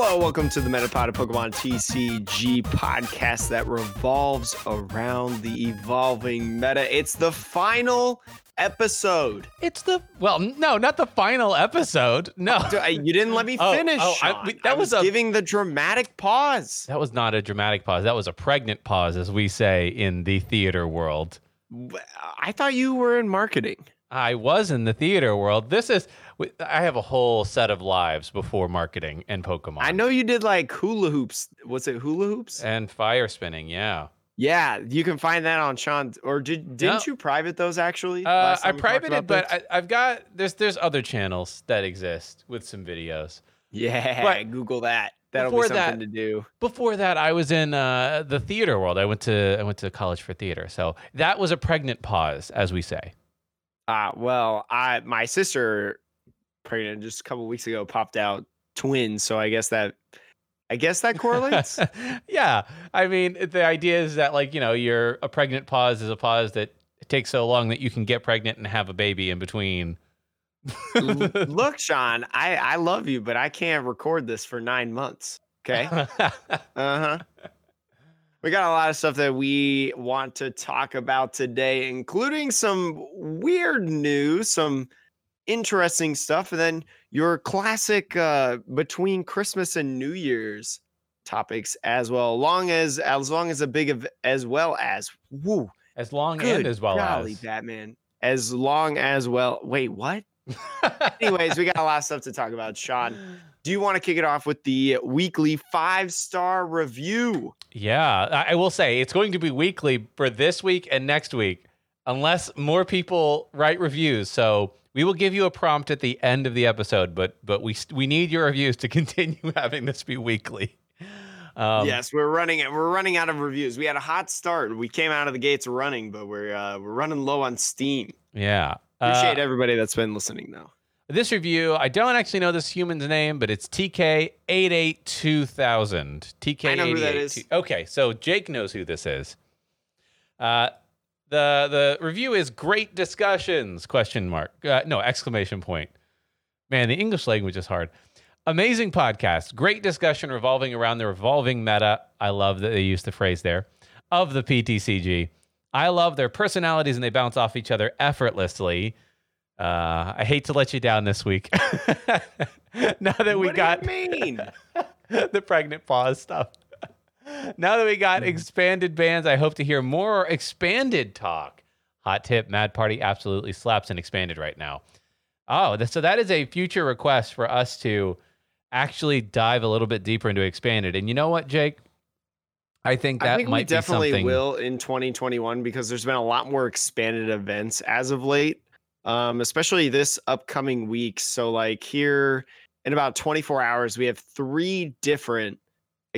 Hello, welcome to the Metapod of Pokemon TCG podcast that revolves around the evolving meta. It's the final episode. It's the well, no, not the final episode. No, Dude, I- You didn't let me Oh, finish. oh, I- Sean. we- that I was was a- giving the dramatic pause. that was not a dramatic pause. That was a pregnant pause, as we say in the theater world. I thought you were in marketing. I was in the theater world. This is. I have a whole set of lives before marketing and Pokemon. I know you did like hula hoops. Was it hula hoops? And fire spinning, yeah. Yeah, you can find that on Sean. Or did didn't No. you private those actually? Uh, I privated, but I, I've got there's there's other channels that exist with some videos. yeah, but Google that. That'll be before something that- to do. Before that, I was in uh, the theater world. I went to I went to college for theater, so that was a pregnant pause, as we say. Uh, well, I my sister pregnant just a couple weeks ago popped out twins, so I guess that I guess that correlates. yeah, I mean, the idea is that like you know, you're a pregnant pause is a pause that takes so long that you can get pregnant and have a baby in between. Look, Sean, I I love you, but I can't record this for nine months. Okay. Uh huh. We got a lot of stuff that we want to talk about today, including some weird news, some interesting stuff, and then your classic uh, between Christmas and New Year's topics as well. Long as as long as a big of as well as woo as long good and as well golly, as. Batman. As long as well. Wait, what? Anyways, we got a lot of stuff to talk about. Sean, do you want to kick it off with the weekly five star review? Yeah, I I will say it's going to be weekly for this week and next week, unless more people write reviews. So we will give you a prompt at the end of the episode, but but we we need your reviews to continue having this be weekly. Um, yes, we're running it. We're running out of reviews. We had a hot start. We came out of the gates running, but we're uh, we're running low on steam. Yeah. Appreciate Uh, everybody that's been listening though. This review, I don't actually know this human's name, but it's TK882,000. TK88. I know who that is. Okay, so Jake knows who this is. Uh, the the review is great discussions question mark. Uh, no exclamation point. Man the english language is hard. Amazing podcast. Great discussion revolving around the revolving meta. I love that they used the phrase there of the ptcg i love their personalities and they bounce off each other effortlessly. Uh, i hate to let you down this week. Now that we what got mean? the pregnant pause stuff. Now that we got Mm-hmm. expanded bands, I hope to hear more expanded talk. Hot tip: Mad Party absolutely slaps and expanded right now. Oh, so that is a future request for us to actually dive a little bit deeper into expanded. And you know what, Jake? I think that I think we might definitely be something. will in 2021 because there's been a lot more expanded events as of late, um, especially this upcoming week. So, like here in about 24 hours, we have three different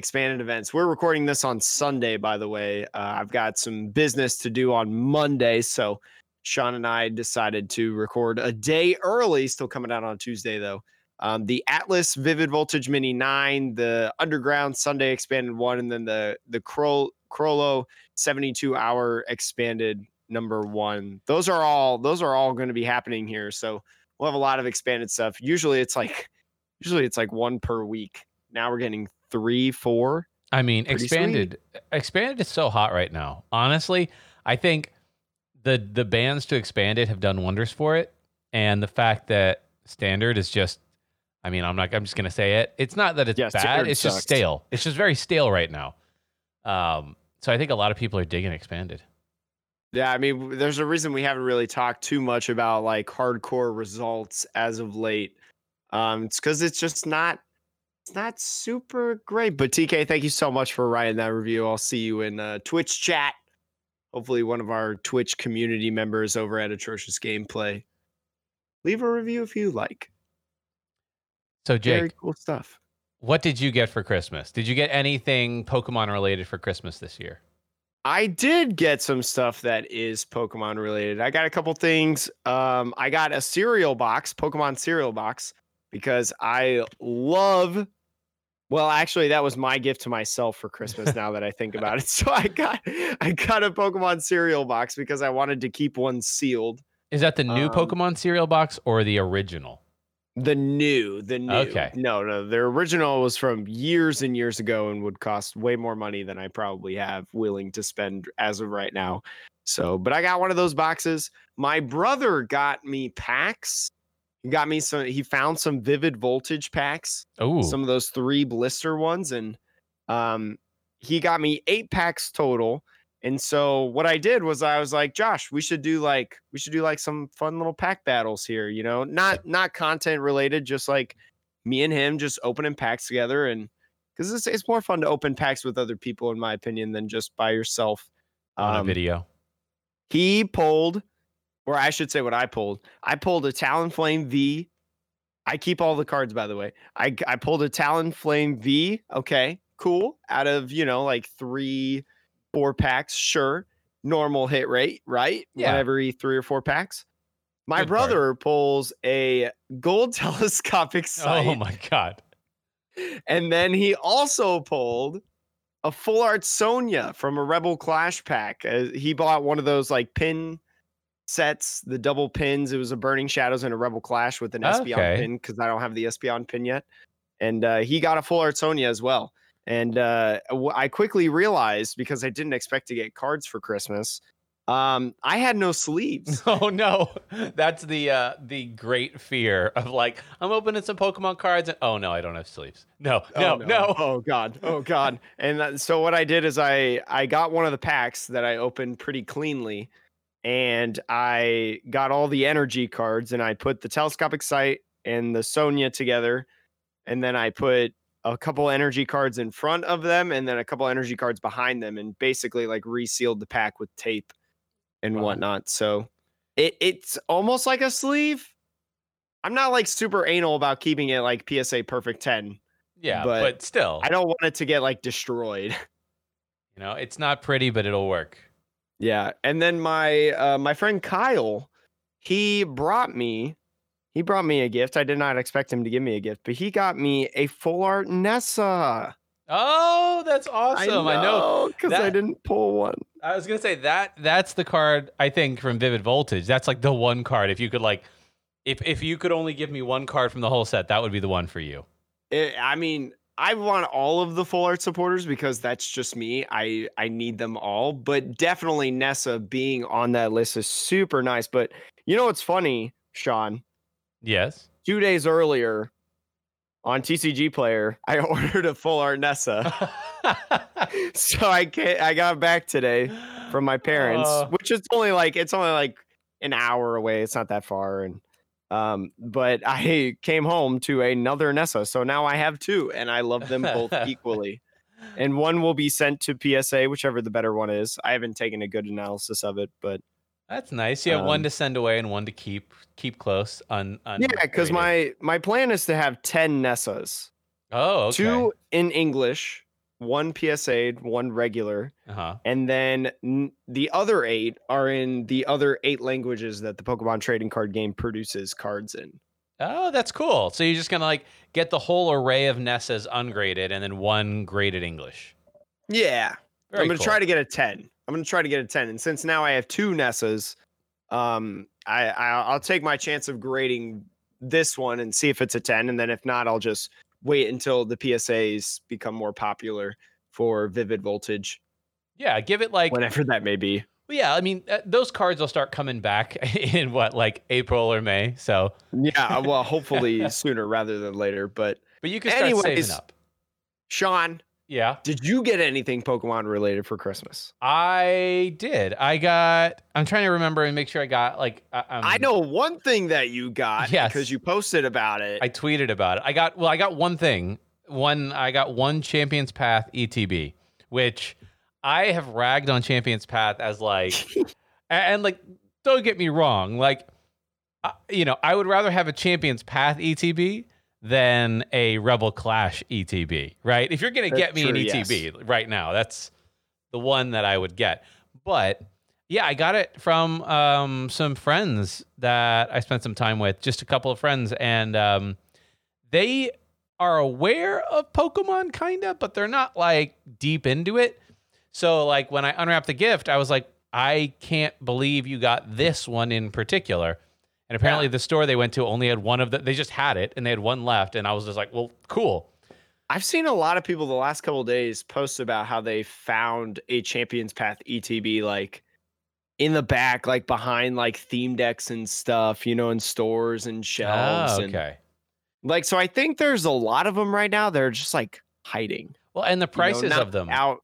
expanded events. We're recording this on Sunday, by the way. Uh, I've got some business to do on Monday, so Sean and I decided to record a day early. Still coming out on Tuesday though. Um, the Atlas Vivid Voltage Mini 9, the Underground Sunday Expanded 1, and then the the Crollo 72 hour expanded number one. Those are all those are all going to be happening here. So we'll have a lot of expanded stuff. Usually it's like usually it's like one per week. Now we're getting three, four. I mean, Pretty sweet. expanded. Expanded is so hot right now. Honestly, I think the the bands to expanded have done wonders for it, and the fact that standard is just. I mean, I'm not. I'm just gonna say it. It's not that it's Yeah, bad. It's just stale. It's just very stale right now. Um. So I think a lot of people are digging expanded. Yeah, I mean, there's a reason we haven't really talked too much about like hardcore results as of late. Um, it's because it's just not, it's not super great. But TK, thank you so much for writing that review. I'll see you in uh, Twitch chat. Hopefully, one of our Twitch community members over at Atrocious Gameplay. Leave a review if you like. So Jake, Very cool stuff. what did you get for Christmas? Did you get anything Pokemon related for Christmas this year? I did get some stuff that is Pokemon related. I got a couple things. Um, I got a cereal box, Pokemon cereal box, because I love. Well, actually, that was my gift to myself for Christmas. now that I think about it, so I got I got a Pokemon cereal box because I wanted to keep one sealed. Is that the new Um, Pokemon cereal box or the original? The new, the new. Okay. No, no. The original was from years and years ago and would cost way more money than I probably have willing to spend as of right now. So, but I got one of those boxes. My brother got me packs. He got me some. He found some Vivid Voltage packs, Oh, some of those three blister ones, and um, he got me eight packs total. And so what I did was I was like, Josh, we should do like we should do like some fun little pack battles here, you know, not not content related, just like me and him just opening packs together and because it's it's more fun to open packs with other people, in my opinion, than just by yourself. on a Um, video. he pulled, or I should say what I pulled. I pulled a Talonflame V. I keep all the cards, by the way. I I pulled a Talonflame V. Okay, cool. Out of you know like three, four packs, sure. Normal hit rate, right? Yeah. One every three or four packs. My Good card. brother pulls a gold telescopic sight, Oh my god. and then he also pulled a full art Sonia from a Rebel Clash pack. Uh, he bought one of those like pin sets, the double pins. It was a Burning Shadows and a Rebel Clash with an Espeon Okay. pin because I don't have the Espeon pin yet. And uh, he got a full art Sonia as well. And uh, I quickly realized because I didn't expect to get cards for Christmas, um, I had no sleeves. Oh no, that's the uh, the great fear of like I'm opening some Pokemon cards and oh no, I don't have sleeves. No, no, Oh, no. Oh god. Oh god. And that- so what I did is I I got one of the packs that I opened pretty cleanly and I got all the energy cards and I put the telescopic sight and the Sonia together and then I put a couple energy cards in front of them and then a couple energy cards behind them and basically like resealed the pack with tape and Wow. whatnot. So it, it's almost like a sleeve. I'm not like super anal about keeping it like PSA perfect 10 Yeah, but but, still, I don't want it to get like destroyed. you know, it's not pretty, but it'll work. Yeah. And then my uh my friend Kyle, he brought me he brought me a gift. I did not expect him to give me a gift, but he got me a full art Nessa. Oh, that's awesome! I know. because I that- didn't pull one. I was gonna say that that's the card I think from Vivid Voltage. That's like the one card. If you could like, if if you could only give me one card from the whole set, that would be the one for you. It, I mean, I want all of the full art supporters because that's just me. I I need them all, but definitely Nessa being on that list is super nice. But you know what's funny, Sean? Yes. Two days earlier on TCG Player, I ordered a full art Nessa. so I can I got back today from my parents, Uh, which is only like it's only like an hour away. It's not that far, and um, but I came home to another Nessa, so now I have two, and I love them both equally. And one will be sent to PSA, whichever the better one is. I haven't taken a good analysis of it, but That's nice. You have one Um, to send away and one to keep keep close. On, on yeah, because my my plan is to have ten Nessas, oh okay. two in English, one PSA, one regular, Uh-huh. and then n- the other eight are in the other eight languages that the Pokemon trading card game produces cards in. Oh, that's cool. So you're just gonna like get the whole array of Nessas ungraded and then one graded English. Yeah, Very I'm gonna cool. try to get a ten. I'm gonna try to get a ten, and since now I have two Nessas, um, I, I I'll take my chance of grading this one and see if it's a ten, and then if not, I'll just wait until the PSAs become more popular for Vivid Voltage, Yeah, give it like whenever that may be. Well, yeah, I mean, uh, those cards will start coming back in what, like April or May. So, Yeah, well, hopefully sooner rather than later. But but you can start Anyways. saving up. Sean, Yeah, did you get anything Pokemon related for Christmas? I did. I got. I'm trying to remember and make sure I got like. I, um, I know one thing that you got Yes. because you posted about it. I tweeted about it. I got. Well, I got one thing. One. I got one Champions Path ETB, which I have ragged on Champions Path as like, and, and, like, don't get me wrong, like, uh, you know, I would rather have a Champions Path ETB than a Rebel Clash ETB, right? If you're gonna get me an true, yes. ETB right now, that's the one that I would get. But yeah, I got it from um, some friends that I spent some time with, just a couple of friends, and um, they are aware of Pokemon, kinda, but they're not like deep into it. So like when I unwrapped the gift, I was like, I can't believe you got this one in particular. And apparently, Yeah. the store they went to only had one of the. They just had it, and they had one left. And I was just like, "Well, cool." I've seen a lot of people the last couple of days post about how they found a Champions Path ETB like in the back, like behind like theme decks and stuff, you know, in stores and shelves. Oh, And like, so I think there's a lot of them right now. They're just like hiding. Well, and the you know, prices of them. out.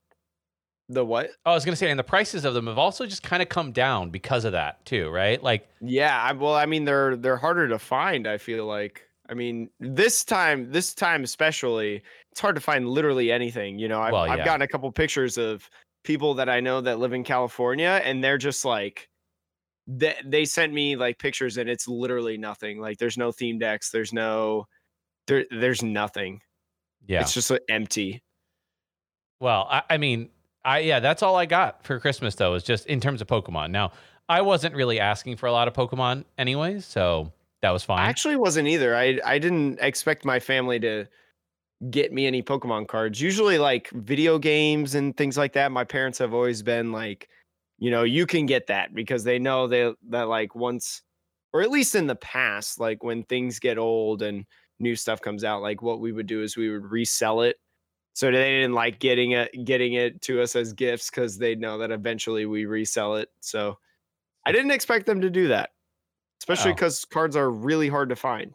The what? Oh, I was gonna say, and the prices of them have also just kind of come down because of that too, right? Like, Yeah, I, well, I mean, they're they're harder to find. I feel like. I mean, this time, this time especially, it's hard to find literally anything. You know, I've, Well, I've gotten a couple pictures of people that I know that live in California, and they're just like, they they sent me like pictures, and it's literally nothing. Like, there's no theme decks. There's no, there there's nothing. yeah. It's just uh, empty. Well, I, I mean, I yeah, that's all I got for Christmas though. Is just in terms of Pokemon. Now, I wasn't really asking for a lot of Pokemon anyways, so that was fine. I actually wasn't either. I I didn't expect my family to get me any Pokemon cards. Usually like video games and things like that. My parents have always been like, you know, you can get that because they know they that like once or at least in the past, like when things get old and new stuff comes out, like what we would do is we would resell it. So they didn't like getting it getting it to us as gifts because they know that eventually we resell it. So I didn't expect them to do that. Especially Oh. because cards are really hard to find.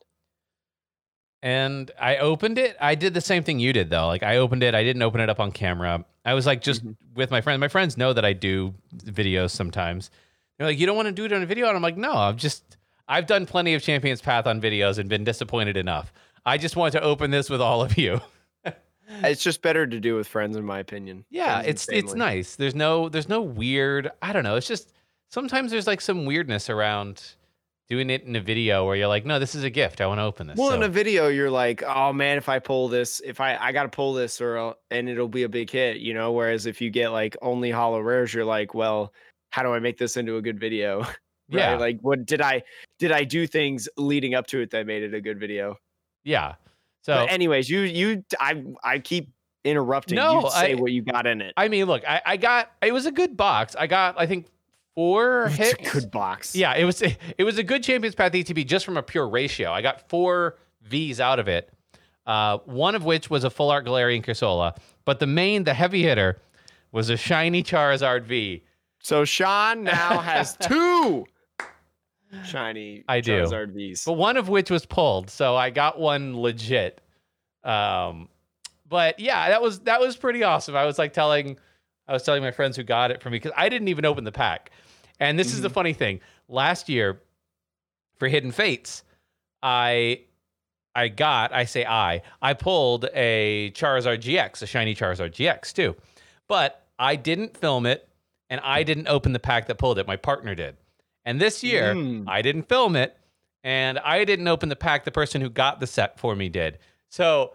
and I opened it. I did the same thing you did though. Like I opened it. I didn't open it up on camera. I was like just Mhm. with my friends. My friends know that I do videos sometimes. They're like, "You don't want to do it on a video?" And I'm like, "No, I've just I've done plenty of Champions Path on videos and been disappointed enough. I just want to open this with all of you." Uh, it's just better to do with friends, in my opinion. Yeah, Friends it's it's nice. There's no there's no weird. I don't know. It's just sometimes there's like some weirdness around doing it in a video where you're like, no, this is a gift. I want to open this. Well, in a video, you're like, oh man, if I pull this, if I I gotta pull this, or I'll- and it'll be a big hit, you know. Whereas if you get like only hollow rares, you're like, well, how do I make this into a good video? right? yeah, Like, what did I did I do things leading up to it that made it a good video? yeah. So But anyways, you you I I keep interrupting. No, you say I- what you got in it. I mean, look, I, I got it was a good box. I got I think four It's hits. a good box. Yeah, it was it was a good Champions Path ETB just from a pure ratio. I got four V's out of it. Uh, one of which was a full art Galarian Cursola, but the main, the heavy hitter, was a shiny Charizard V. So Sean now has two shiny I do. Charizard Vs. but one of which was pulled, so I got one legit. Um, but yeah, that was that was pretty awesome. I was like telling, I was telling my friends who got it for me because I didn't even open the pack. And this is the funny thing: last year for Hidden Fates, I I got I say I I pulled a Charizard GX, a shiny Charizard GX too, but I didn't film it and I didn't open the pack that pulled it. My partner did. And this year, Mm. I didn't film it, and I didn't open the pack. The person who got the set for me did. So,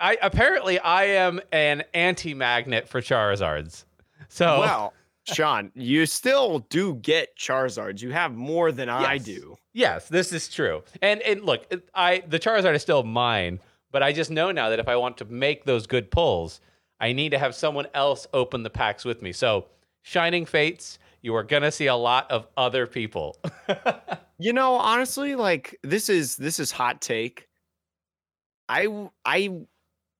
I apparently I am an anti-magnet for Charizards. So, Well, Sean, you still do get Charizards. You have more than I do. yes, this is true. And and look, I the Charizard is still mine, but I just know now that if I want to make those good pulls, I need to have someone else open the packs with me. So, Shining Fates, you are gonna see a lot of other people. You know, honestly, like this is this is hot take. I I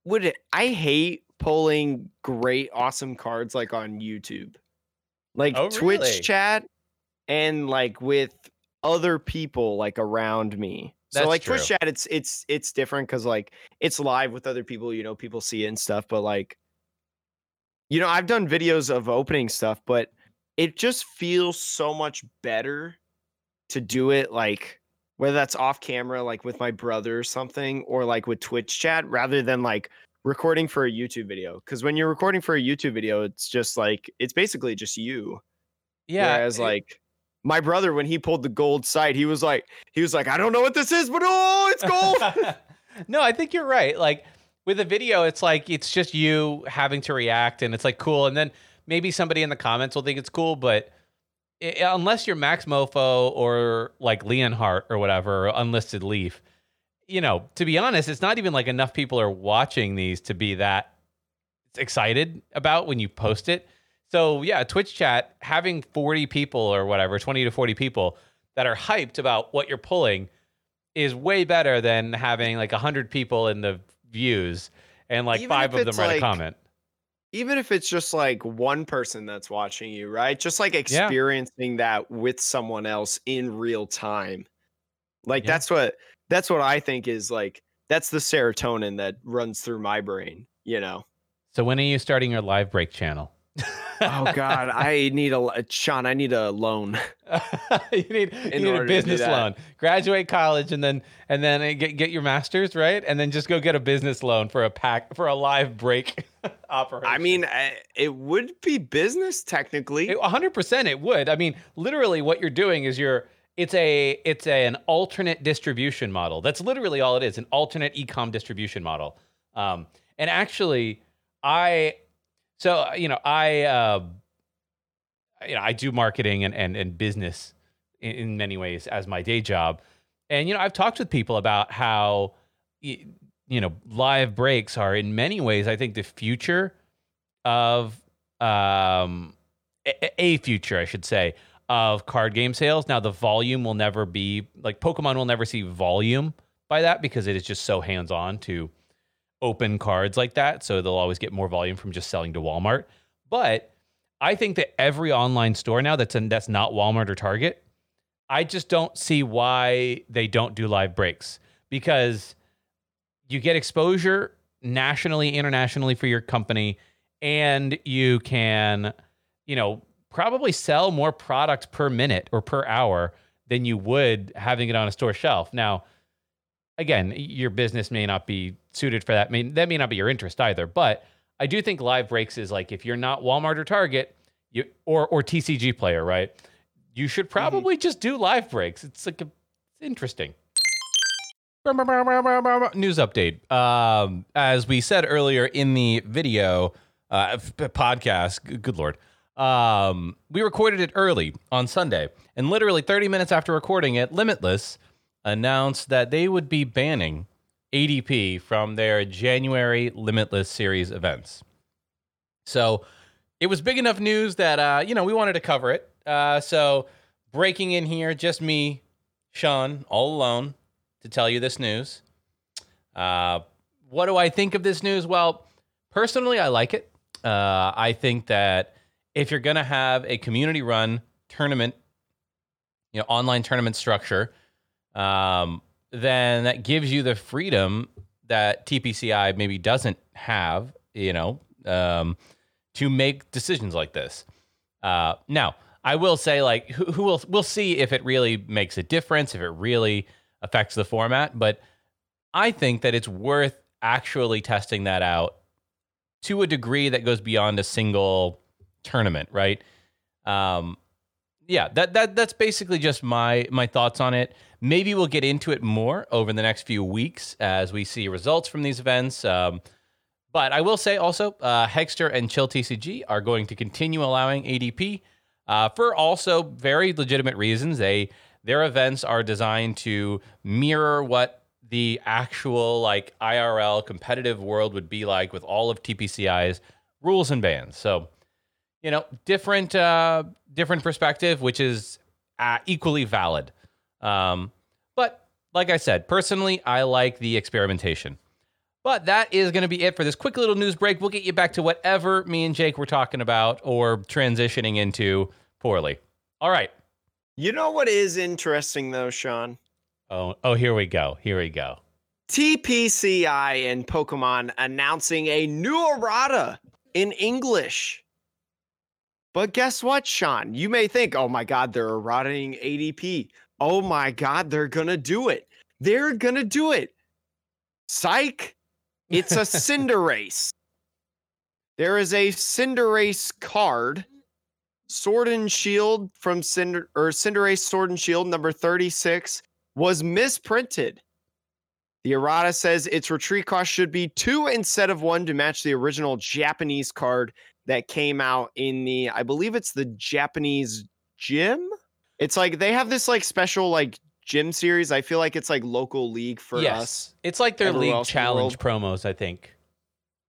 would I hate pulling great awesome cards like on YouTube. Like Oh, Twitch really? chat and like with other people like around me. So like true. Twitch chat it's it's it's different cuz like it's live with other people, you know, people see it and stuff, but like you know, I've done videos of opening stuff, but it just feels so much better to do it like whether that's off camera like with my brother or something or like with Twitch chat rather than like recording for a YouTube video cuz when you're recording for a YouTube video it's just like it's basically just you yeah, whereas it- like my brother when he pulled the gold sight he was like he was like I don't know what this is but oh it's gold no, I think you're right. Like with a video, it's like it's just you having to react, and it's like cool. And then maybe somebody in the comments will think it's cool, but i unless you're Max Mofo or like Leonhart or whatever, or Unlisted Leaf, you know, to be honest, it's not even like enough people are watching these to be that excited about when you post it. So yeah, Twitch chat having 40 people or whatever, 20 to 40 people, that are hyped about what you're pulling is way better than having like 100 people in the views and like Even five of them write a comment. Even if it's just like one person that's watching you, right? Just like experiencing that with someone else in real time. Like Yeah. that's what that's what I think is like that's the serotonin that runs through my brain, you know. So when are you starting your live break channel? Oh god, I need a Sean, I need a loan. you need, you need a business loan. Graduate college and then and then uh, get get your masters, right? And then just go get a business loan for a pack for a live break operation. I mean, it would be business technically. It- 100% it would. I mean, literally what you're doing is you're it's a it's a, an alternate distribution model. That's literally all it is, an alternate ecom distribution model. Um, and actually I so you know, I uh, you know, I do marketing and and, and business in, in many ways as my day job. And you know, I've talked with people about how you know, live breaks are in many ways I think the future of um a, a future, I should say, of card game sales. Now, the volume will never be like Pokemon will never see volume by that because it is just so hands on to open cards like that. So they'll always get more volume from just selling to Walmart. But I think that every online store now that's that's not Walmart or Target, I just don't see why they don't do live breaks because you get exposure nationally, internationally for your company, and you can, you know, probably sell more products per minute or per hour than you would having it on a store shelf. Now, again, your business may not be suited for that. I mean, that may not be your interest either. But I do think live breaks is like if you're not Walmart or Target, you or or TCG player, right? You should probably just do live breaks. It's like a, it's interesting. News update. Um, as we said earlier in the video uh, podcast, good lord, um, we recorded it early on Sunday, and literally 30 minutes after recording it, Limitless announced that they would be banning ADP from their January Limitless series events. So it was big enough news that uh, you know we wanted to cover it. Uh, so breaking in here, just me, Sean, all alone to tell you this news. Uh, what do I think of this news? Well, personally, I like it. Uh, I think that if you're going to have a community-run tournament, you know, online tournament structure, um, then that gives you the freedom that TPCI maybe doesn't have. You know, um, to make decisions like this. Uh, now, I will say, like, who, who will we'll see if it really makes a difference, if it really affects the format. But I think that it's worth actually testing that out to a degree that goes beyond a single tournament, right? Um, yeah, that that that's basically just my my thoughts on it. Maybe we'll get into it more over the next few weeks as we see results from these events. Um, but I will say also, uh, Hegster and Chill TCG are going to continue allowing ADP uh, for also very legitimate reasons. They their events are designed to mirror what the actual like IRL competitive world would be like with all of TPCI's rules and bans. So, you know, different uh, different perspective, which is uh, equally valid. Um, but like I said, personally, I like the experimentation. But that is going to be it for this quick little news break. We'll get you back to whatever me and Jake were talking about or transitioning into poorly. All right. You know what is interesting though, Sean? Oh, oh, here we go. Here we go. TPCI and Pokemon announcing a new errata in English. But guess what, Sean? You may think, oh my God, they're errataing ADP. Oh my God, they're going to do it. They're going to do it. Psych. It's a Cinderace. There is a Cinderace card, Sword and Shield from Cinder or Cinderace Sword and Shield number 36 was misprinted. The errata says its retreat cost should be two instead of one to match the original Japanese card that came out in the, I believe it's the Japanese gym. It's like they have this like special like gym series. I feel like it's like local league for yes. us. It's like their league in the challenge promos, I think.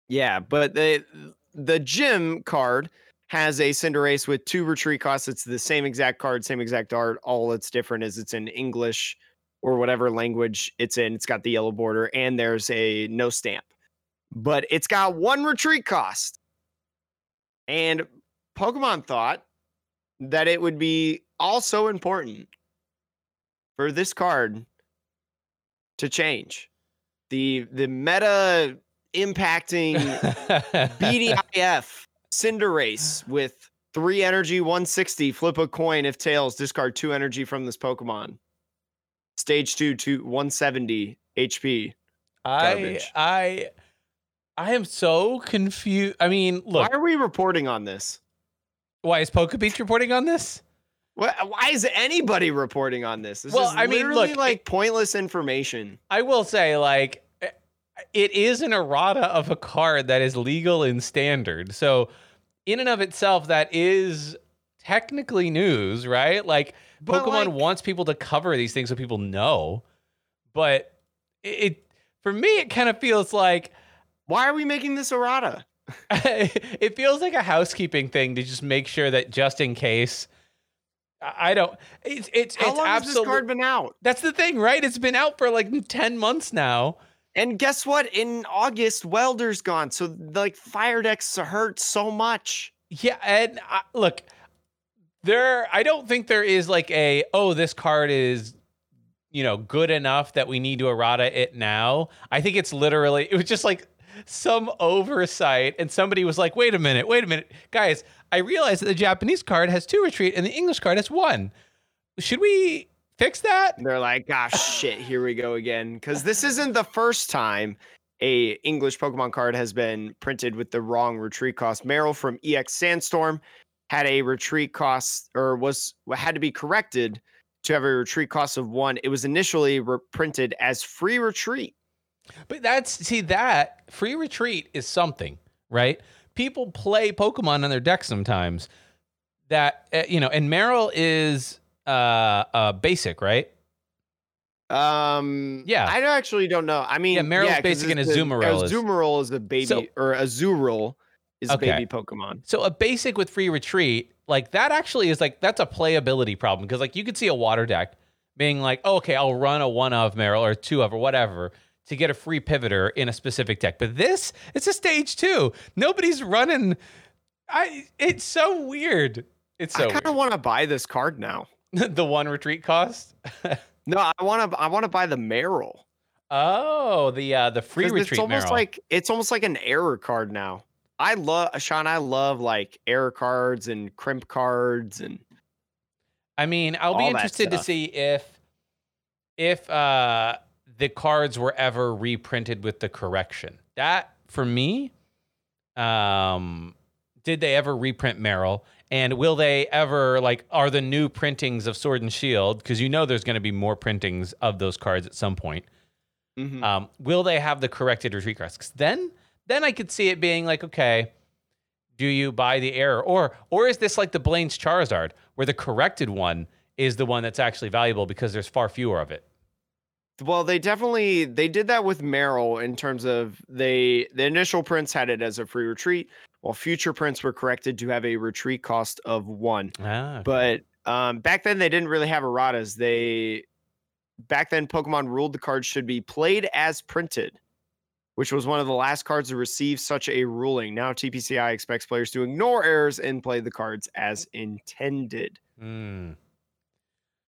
Yeah, but the the gym card has a Cinderace with two retreat costs. It's the same exact card, same exact art. All that's different is it's in English or whatever language it's in. It's got the yellow border and there's a no stamp, but it's got one retreat cost. And Pokemon thought that it would be also important for this card to change the the meta impacting BDIF Cinderace with three energy, 160. Flip a coin if tails. Discard two energy from this Pokemon. Stage two to 170 HP. I I I am so confused. I mean, look, Why are we reporting on this? Why is Pokebeach reporting on this? Why, why is anybody reporting on this? This Well, is I mean, literally look, like pointless information. I will say, like, it is an errata of a card that is legal in standard. So, in and of itself, that is technically news, right? Like, But, Pokemon like- wants people to cover these things so people know. But it for me, it kind of feels like Why are we making this errata? it feels like a housekeeping thing to just make sure that just in case. I don't. It's it's How it's long has this absolutely. card been out? That's the thing, right? It's been out for like ten months now. And guess what? In August, Welder's gone. So like Fire Dex hurt so much. Yeah, and I, look, there. I don't think there is like a oh, this card is, you know, good enough that we need to errata it now. I think it's literally it was just like some oversight, and somebody was like, wait a minute, wait a minute, guys. I realize that the Japanese card has two retreat and the English card has one. Should we fix that? They're like, gosh, ah, shit, here we go again. Because this isn't the first time a English Pokemon card has been printed with the wrong retreat cost. Marill from EX Sandstorm had a retreat cost or was had to be corrected to have a retreat cost of one. It was initially re- printed as free retreat. But that's see that free retreat is something, right? People play Pokemon on their deck sometimes. That uh, you know, and Marill is uh uh basic, right? Um, Yeah. I actually don't know. I mean, Yeah, Marill's 'cause basic and Azumarill is- Azumarill is a baby, So- or Azurill is a Okay. baby Pokemon. So a basic with free retreat, like that actually is like that's a playability problem because like you could see a water deck being like, oh, okay, I'll run a one of Marill or two of or whatever to get a free pivoter in a specific deck. But this, it's a stage two. Nobody's running. I. It's so weird. It's so I kind of want to buy this card now. the one retreat cost. No, I want to. I want to buy the Marill. Oh, the uh the free retreat It's almost like it's almost like an error card now. I love Sean. I love like error cards and crimp cards and I mean, I'll be interested to see if if uh the cards were ever reprinted with the correction. That for me, um did they ever reprint Marill? And will they ever like are the new printings of Sword and Shield because you know there's going to be more printings of those cards at some point. Mhm. Um, will they have the corrected retreat cards? 'Cause then, then I could see it being like, okay, do you buy the error, or or is this like the Blaine's Charizard, where the corrected one is the one that's actually valuable because there's far fewer of it? Well, they definitely they did that with Marill in terms of they the initial prints had it as a free retreat, while future prints were corrected to have a retreat cost of one. Ah, But um, back then they didn't really have erratas. They back then Pokemon ruled the cards should be played as printed, which was one of the last cards to receive such a ruling. Now TPCI expects players to ignore errors and play the cards as intended. mm.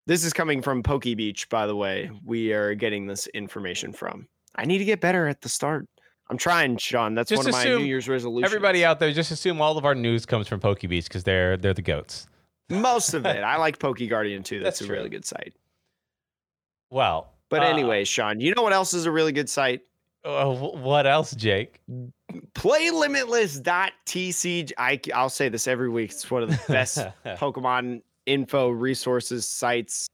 This is coming from PokeBeach, by the way. We are getting this information from. I need to get better at the start. I'm trying, Sean. That's Just one of my New Year's resolutions. Everybody out there, just assume all of our news comes from PokeBeach because they're they're the goats. Most of it. I like PokeGuardian too. That's, That's a true. really good site. Well, But uh, anyway, Sean, you know what else is a really good site? uh, what else, Jake? Playlimitless.tc. I, I'll say this every week. It's one of the best Pokemon info resources sites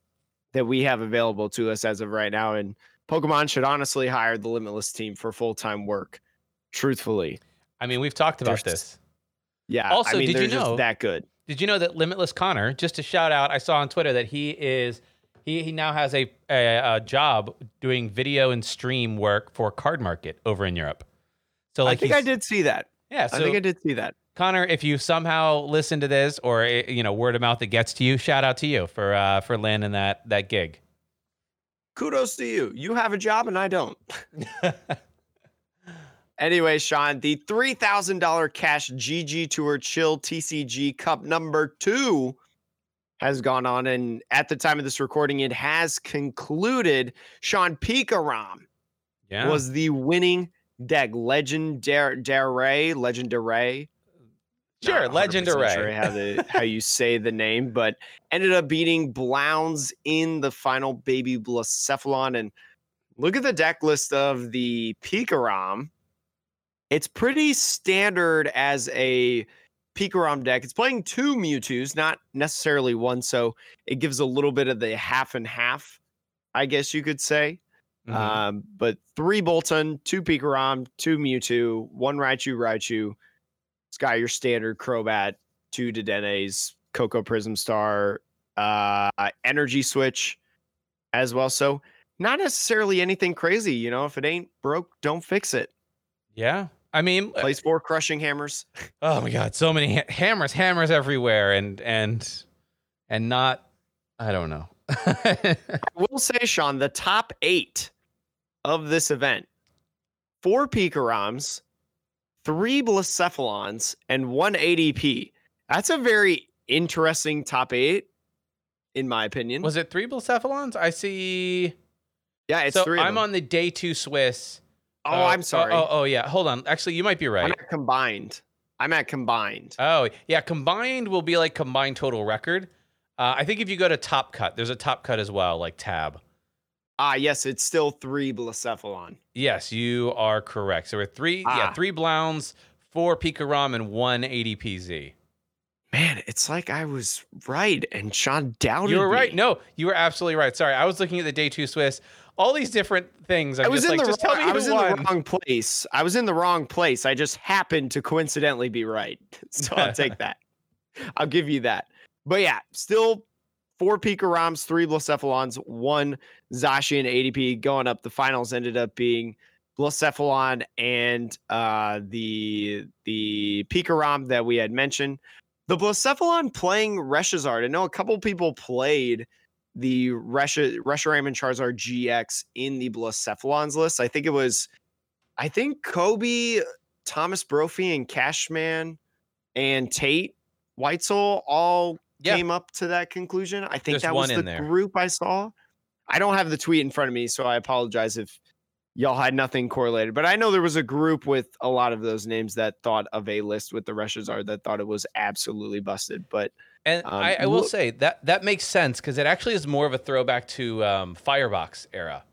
that we have available to us as of right now. And Pokemon should honestly hire the Limitless team for full time work. Truthfully, I mean, we've talked about this. yeah. Also, I mean, did you know- that good? Did you know that Limitless Connor, just a shout out, I saw on Twitter that he is he he now has a a, a job doing video and stream work for Cardmarket over in Europe. So like I think I did see that. Yeah, so I think I did see that. Connor, if you somehow listen to this or eh, you know word of mouth that gets to you, shout out to you for uh, for landing that that gig. Kudos to you. You have a job and I don't. anyway, Sean, the $3,000 cash GG Tour Chill TCG Cup number two has gone on. And at the time of this recording, it has concluded. Sean Pikarom Yeah. was the winning deck. Legendary, legendary. Sure, 100% legendary. Sure how, the, how you say the name, but ended up beating Blounds in the final baby Blacephalon. And look at the deck list of the Pikarom. It's pretty standard as a Pikarom deck. It's playing two Mewtwo's, not necessarily one. So it gives a little bit of the half and half, I guess you could say. Mhm. Um, but three Boltund, two Pikarom, two Mewtwo, one Raichu, Raichu. It's got your standard Crobat, two Dedennes, Koko Prism Star, uh, Energy Switch as well. So not necessarily anything crazy, you know. If it ain't broke, don't fix it. yeah. I mean, uh, Plays four crushing hammers. oh my god, so many ha- hammers, hammers everywhere, and and and not. I don't know. I will say, Sean, the top eight of this event: four Pikaroms, three Blacephalons, and one ADP. That's a very interesting top eight, in my opinion. Was it three Blacephalons? I see. yeah, it's so three. I'm on the day two Swiss. Oh, Uh, I'm sorry. Oh, oh, yeah. Hold on. Actually, you might be right. I'm at combined. I'm at combined. Oh, yeah. Combined will be like combined total record. Uh, I think if you go to top cut, there's a top cut as well, like tab. Ah, yes, it's still three Blacephalon. Yes, you are correct. So we're three, yeah, Ah. three Blounds, four Pikarom, and one ADPZ. Man, it's like I was right, and Sean doubted. You were right. me. No, you were absolutely right. Sorry, I was looking at the day two Swiss. All these different things. I'm I was just in like, the just wrong, tell me I was in won. the wrong place. I was in the wrong place. I just happened to coincidentally be right. So I'll take that. I'll give you that. But yeah, still four Pikaroms, three Blacephalons, one Zacian ADP going up. The finals ended up being Blacephalon and uh, the the Pikarom that we had mentioned. The Blacephalon playing Reshazard. I know a couple people played the Resha Reshiram and Charizard GX in the Blacephalons list. I think it was, I think Kobe, Thomas Brophy, and Cashman and Tate Whitesoul all Yeah. came up to that conclusion. I think There's that was the group I saw. I don't have the tweet in front of me, so I apologize if y'all had nothing correlated. But I know there was a group with a lot of those names that thought of a list with the Reshazard that thought it was absolutely busted. But And Um, I, I will look- say that that makes sense because it actually is more of a throwback to um, Firebox era.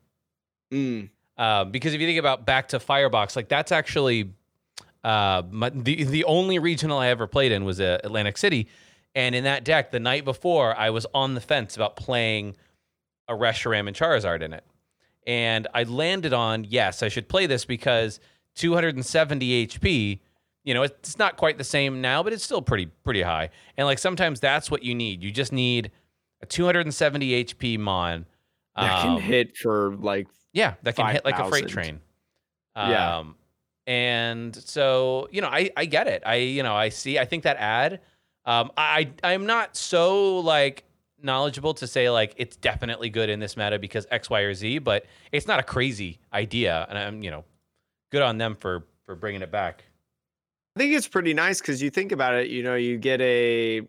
mm, Um, because if you think about back to Firebox, like that's actually uh, my, the the only regional I ever played in was uh, Atlantic City, and in that deck the night before I was on the fence about playing a Reshiram and Charizard in it, and I landed on yes I should play this because 270 HP. You know, it's not quite the same now, but it's still pretty pretty high. And like sometimes that's what you need. You just need a 270 HP mon. that can um, hit for like yeah, that can hit like a freight 5,000. train. Yeah. Um, and so you know, I I get it. I you know I see. I think that ad. Um, I I'm not so like knowledgeable to say like it's definitely good in this meta because X, Y, or Z, but it's not a crazy idea, and I'm you know, good on them for for bringing it back. I think it's pretty nice because you think about it. You know, you get a,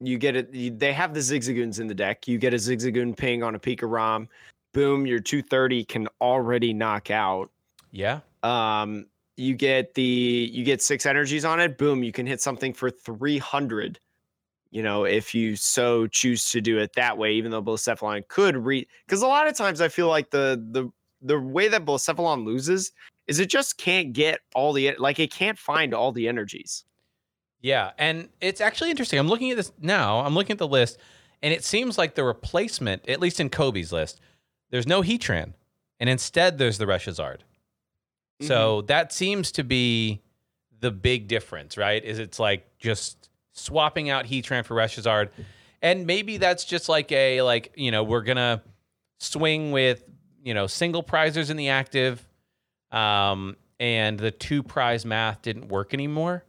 you get it. You, they have the Zigzagoons in the deck. You get a Zigzagoon ping on a Pika Rom, boom, your 230 can already knock out. Yeah. Um, you get the you get six energies on it. Boom, you can hit something for 300. You know, if you so choose to do it that way, even though Blacephalon could read, because a lot of times I feel like the the the way that Blacephalon loses is it just can't get all the like it can't find all the energies. Yeah, and it's actually interesting. I'm looking at this now. I'm looking at the list, and it seems like the replacement, at least in Kobe's list, there's no Heatran, and instead there's the Reshazard. So mm-hmm. that seems to be the big difference, right? Is it's like just swapping out Heatran for Reshazard, and maybe that's just like a like you know we're gonna swing with you know single prizers in the active, um, and the two prize math didn't work anymore.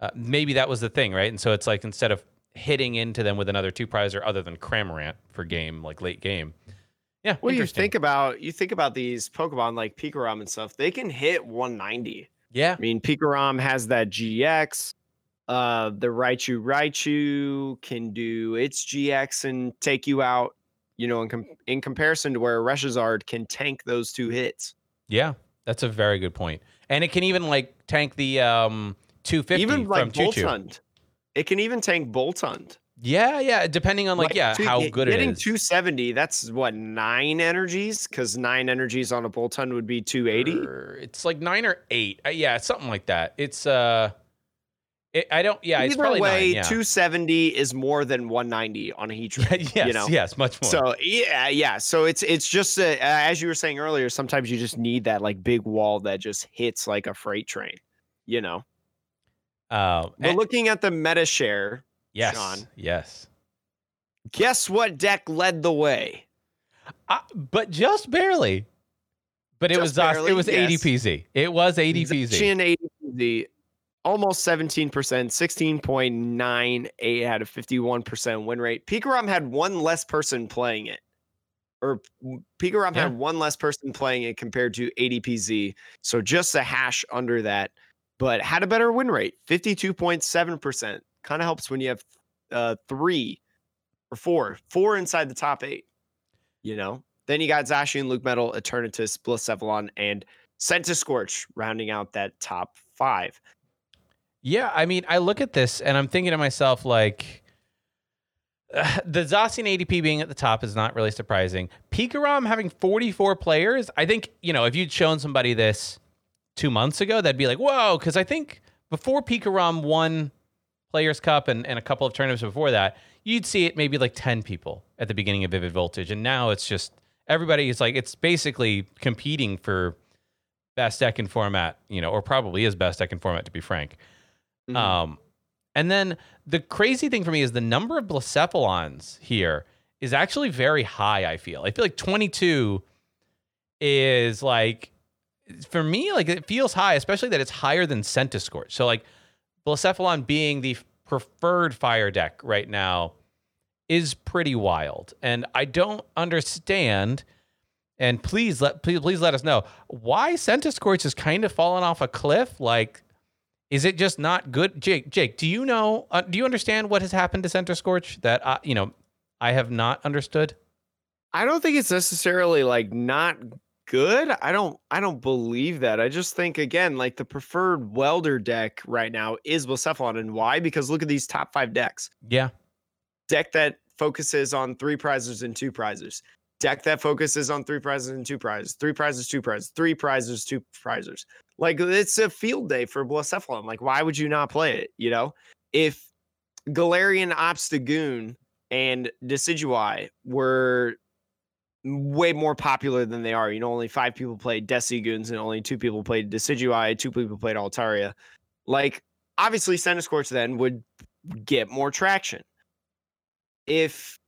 Uh, maybe that was the thing, right? And so it's like instead of hitting into them with another two prizer other than Cramorant for game, like late game. Yeah. Well, you think about you think about these Pokemon like Pikarom and stuff. They can hit 190. Yeah. I mean, Pikarom has that GX. Uh, the Raichu Raichu can do its GX and take you out. You know, in com- in comparison to where Reshazard can tank those two hits. Yeah. That's a very good point. And it can even like tank the um 250 Even from like Choo Choo. Boltund. It can even tank Boltund. Yeah, yeah. Depending on like, yeah, two- how good it is. getting 270, that's what nine energies? Because nine energies on a Boltund would be 280. It's like nine or eight. Uh, yeah, something like that. It's uh, it, I don't. Yeah, it's Either probably way, nine. Yeah. 270 is more than 190 on a Heatran. yes, you know? yes, much more. So yeah, yeah. So it's it's just uh, as you were saying earlier. Sometimes you just need that like big wall that just hits like a freight train. You know. um, But and- looking at the meta share, yes, Sean. yes. guess what deck led the way? Uh, but just barely. But it Just was barely, it was yes. ADPZ. It was ADPZ. ADPZ, almost 17%, 16.98 had a 51% win rate. Pikarom had one less person playing it. Or Pikarom Yeah. had one less person playing it compared to ADPZ. So just a hash under that, but had a better win rate, 52.7%. Kind of helps when you have uh, three or four, four inside the top eight, you know? Then you got Zacian, LucMetal, Eternatus, Blacephalon, and Scorch rounding out that top five. Yeah, I mean, I look at this and I'm thinking to myself, like, the Zacian ADP being at the top is not really surprising. Pikarom having 44 players, I think, you know, if you'd shown somebody this two months ago, that'd be like, whoa, because I think before Pikarom won Players Cup and, and a couple of tournaments before that, you'd see it maybe like 10 people at the beginning of Vivid Voltage. And now it's just everybody is like, it's basically competing for best deck in format, you know, or probably is best deck in format, to be frank. Mhm. Um, and then the crazy thing for me is the number of Blacephalons here is actually very high. I feel. I feel like 22 is like for me, like it feels high, especially that it's higher than Centiskorch. So like Blacephalon being the preferred fire deck right now is pretty wild, and I don't understand. And please let please, please let us know why Centiskorch is kind of fallen off a cliff. Like is it just not good? Jake, Jake, do you know? Uh, do you understand what has happened to Centiskorch that I, you know I have not understood? I don't think it's necessarily like not good. I don't I don't believe that. I just think again, like the preferred welder deck right now is Blacephalon. And why? Because look at these top five decks. Yeah, Deck that focuses on three prizes and two prizes. Deck that focuses on three prizes and two prizes. Three prizes, two prizes. Three prizes, two prizes. Like it's a field day for Blacephalon. Like, why would you not play it? You know? If Galarian Obstagoon and Decidueye were way more popular than they are. You know, only five people played Decigoons and only two people played Decidueye, two people played Altaria. Like, obviously, Centiskorch then would get more traction. If,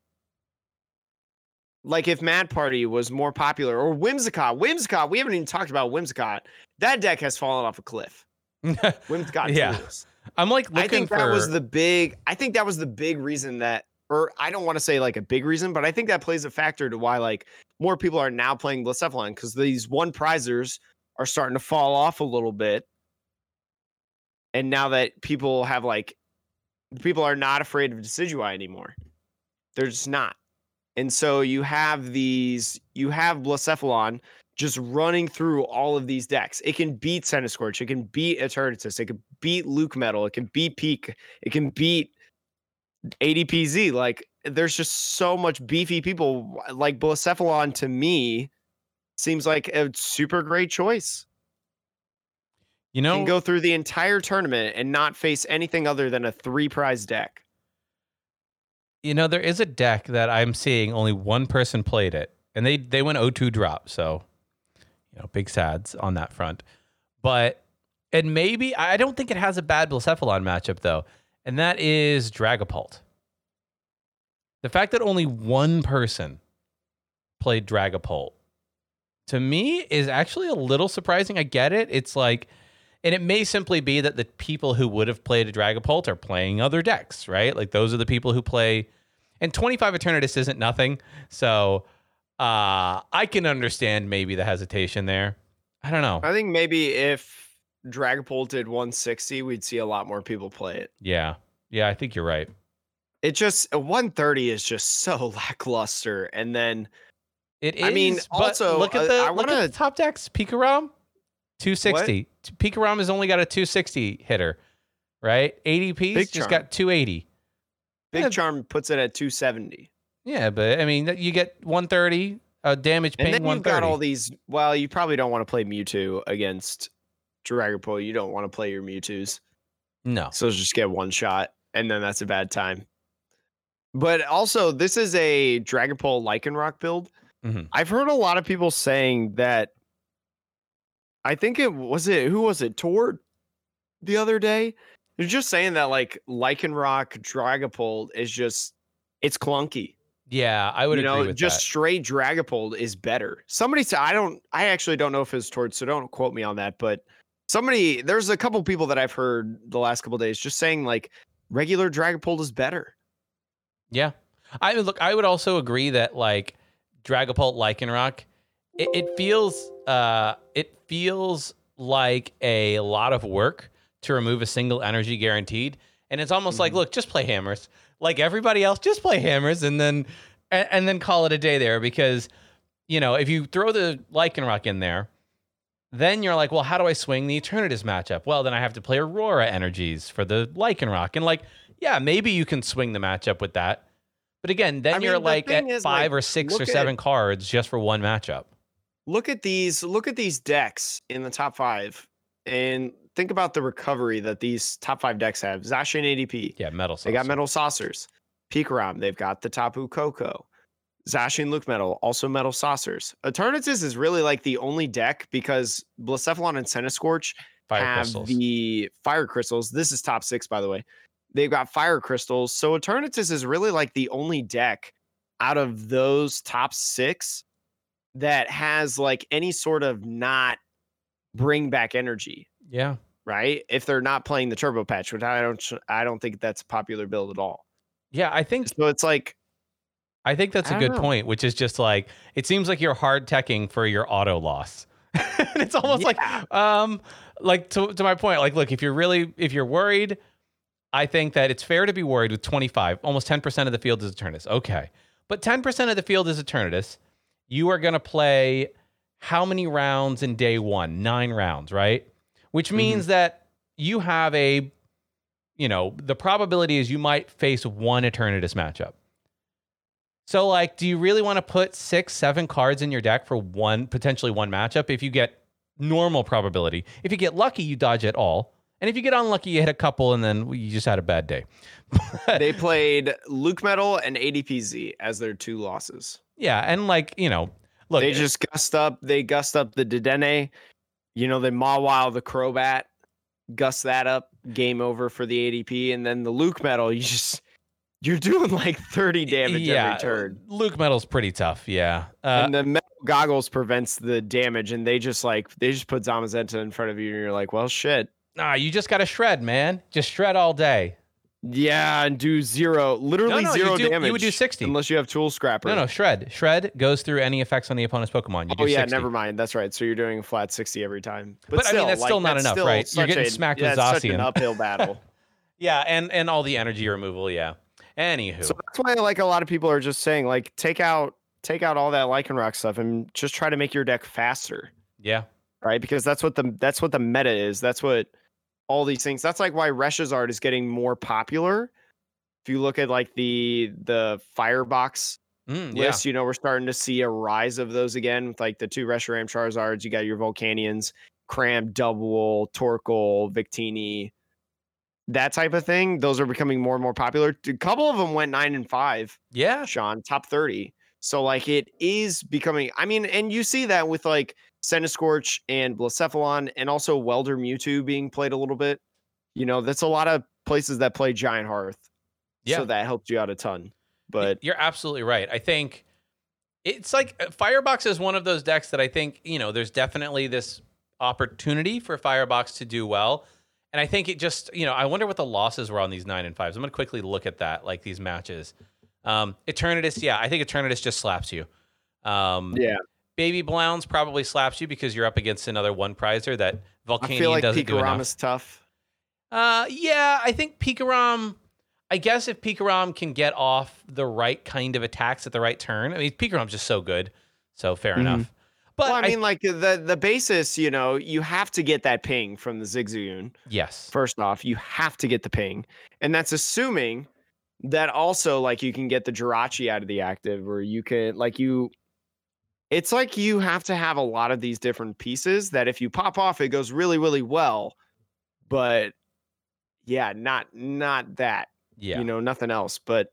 like, if Mad Party was more popular, or Whimsicott, Whimsicott, we haven't even talked about Whimsicott. That deck has fallen off a cliff. Whimsicott Yeah. tools. I'm like looking I think for. that was the big. I think that was the big reason that, or I don't want to say like a big reason, but I think that plays a factor to why like more people are now playing Blacephalon because these one prizers are starting to fall off a little bit, and now that people have like, people are not afraid of Decidueye anymore. They're just not, and so you have these. You have Blacephalon just running through all of these decks. It can beat Centiskorch, it can beat Eternatus, it can beat LucMetal, it can beat Peak, it can beat ADPZ. Like there's just so much beefy people. Like Blacephalon to me seems like a super great choice. you know, Can know, go through the entire tournament and not face anything other than a three prize deck. You know, there is a deck that I'm seeing only one person played it, and they they went 0-2 drop. So, you know, big sads on that front. But and maybe I don't think it has a bad Blacephalon matchup though, and that is Dragapult. The fact that only one person played Dragapult to me is actually a little surprising. I get it. It's like And it may simply be that the people who would have played a Dragapult are playing other decks, right? Like those are the people who play. And 25 Eternatus isn't nothing. So uh, I can understand maybe the hesitation there. I don't know. I think maybe if Dragapult did 160, we'd see a lot more people play it. Yeah. Yeah, I think you're right. It just 130 is just so lackluster. And then It is. I mean, but also, look at uh, the I look wanna- at the top decks. Pikarom, 260. Pikarom has only got a 260 hitter, right? ADP's Big just Charm. got 280. Big Yeah. Charm puts it at 270. Yeah, but I mean, you get 130 uh, damage And then you've got all these. Well, you probably don't want to play Mewtwo against Dragapult. You don't want to play your Mewtwo's. no. So just get one shot, and then that's a bad time. But also, this is a Dragapult Lycanroc build. Mhm. I've heard a lot of people saying that. I think it was it. Who was it? Tord the other day. They're just saying that like Lycanroc Dragapult is just it's clunky. Yeah, I would you know, just that. straight Dragapult is better. Somebody said I don't. I actually don't know if it's Tord, so don't quote me on that. But somebody, there's a couple people that I've heard the last couple days just saying like regular Dragapult is better. Yeah. I would look I would also agree that like Dragapult Lycanroc, it, it feels uh it feels like a lot of work to remove a single energy guaranteed. And it's almost like, Mhm. look, just play hammers. Like everybody else, just play hammers and then and, and then call it a day there because you know, if you throw the Lycanroc in there, then you're like, well, how do I swing the Eternatus matchup? Well, then I have to play Aurora energies for the Lycanroc. And like, yeah, maybe you can swing the matchup with that. But again, then I you're the like at five like, or six or seven at- cards just for one matchup. Look at these. Look at these decks in the top five, and think about the recovery that these top five decks have. Zacian ADP. Yeah, metal. They got metal saucers. Pikarom, they've got the Tapu Koko. Zacian LucMetal, also metal saucers. Eternatus is really like the only deck because Blacephalon and Centiskorch fire have crystals. the fire crystals. This is top six, by the way. They've got fire crystals. So Eternatus is really like the only deck out of those top six that has like any sort of not bring back energy, yeah. right? If they're not playing the turbo patch, which I don't I don't think that's a popular build at all. Yeah, I think So it's like I think that's a good know. point, which is just like it seems like you're hard teching for your auto loss. and it's almost Yeah. like um like to, to my point, like look, if you're really if you're worried, I think that it's fair to be worried with 25, almost 10% of the field is Eternatus. Okay. But 10% of the field is Eternatus. You are going to play how many rounds in day 1? 9 rounds, right? Which Mm-hmm. means that you have a you know, the probability is you might face one Eternatus matchup. So, like, do you really want to put six, seven cards in your deck for one, potentially one matchup? If you get normal probability, if you get lucky, you dodge it all. And if you get unlucky, you hit a couple and then you just had a bad day. they played LucMetal and ADPZ as their two losses. yeah. And, like, you know, look, they just gust up. They gust up the Dedenne. You know, they Mawile the Crobat, gust that up. Game over for the ADP, and then the LucMetal. You just you're doing like 30 damage yeah, every turn, LucMetal's pretty tough. Yeah. Uh, and the metal goggles prevents the damage, and they just like they just put Zamazenta in front of you, and you're like, well, shit. Nah, you just got to shred, man. Just shred all day. Yeah, and do zero, literally no, you zero do- you would do 60. unless you have Tool Scrapper. No, no, shred. Shred goes through any effects on the opponent's Pokemon. You oh, do Oh yeah, 60. never mind. That's right. So you're doing a flat 60 every time. But, I mean, that's still not enough, right? You're getting a- smacked yeah, with it's such an uphill battle. Yeah, and and all the energy removal. Yeah. Anywho, So that's why like a lot of people are just saying like take out take out all that Lycanroc stuff and just try to make your deck faster, yeah, right? Because that's what the that's what the meta is. That's what all these things. That's like why Reshazard is getting more popular. If you look at like the the Firebox Mm, yeah, list, you know, we're starting to see a rise of those again with like the two Reshiram Charizards. You got your Volcanions, Cram, Double, Torkoal, Victini, that type of thing. Those are becoming more and more popular. A couple of them went nine and five. yeah, Sean, top 30. So like it is becoming, I mean, and you see that with like Centiskorch and Blacephalon and also Welder Mewtwo being played a little bit. You know, that's a lot of places that play Giant Hearth. Yeah. So that helped you out a ton. But you're absolutely right. I think it's like uh, Firebox is one of those decks that I think you know. There's definitely this opportunity for Firebox to do well. And I think it just, you know, I wonder what the losses were on these nine and fives. I'm going to quickly look at that, like these matches. Um, Eternatus, yeah, I think Eternatus just slaps you. Um, Yeah. Baby Blounds probably slaps you because you're up against another one prizer that I Volcanion feel like doesn't do enough. Pikarom's tough. Uh, yeah, I think Pikarom. I guess if Pikarom can get off the right kind of attacks at the right turn, I mean, Pikarom's just so good. So fair Mhm. enough. But well, I I- mean, like the the basis, you know, you have to get that ping from the Zigzagoon. yes, First off, you have to get the ping, and that's assuming that also like you can get the Jirachi out of the active, or you can like you. It's like you have to have a lot of these different pieces that if you pop off, it goes really, really well. But yeah, not not that yeah, you know nothing else but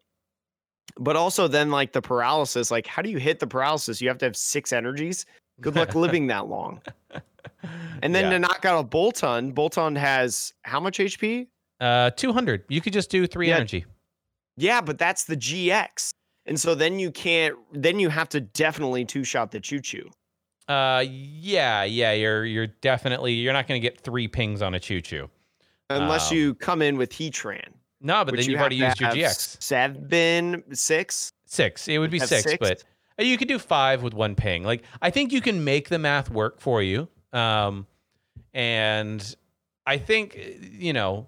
but also then like the paralysis like how do you hit the paralysis you have to have six energies good luck living that long and then Yeah. to knock out a Boltund Boltund has how much hp uh, two hundred. You could just do three Yeah. energy. yeah but that's the gx and so then you can't then you have to definitely two shot the choo choo Uh, yeah, yeah. You're you're definitely you're not going to get three pings on a choo choo. unless Um, you come in with heatran No, but then you you've already have used your GX. seven six Six. It would be six, six? but uh, you could do five with one ping. Like I think you can make the math work for you. Um, and I think uh, you know,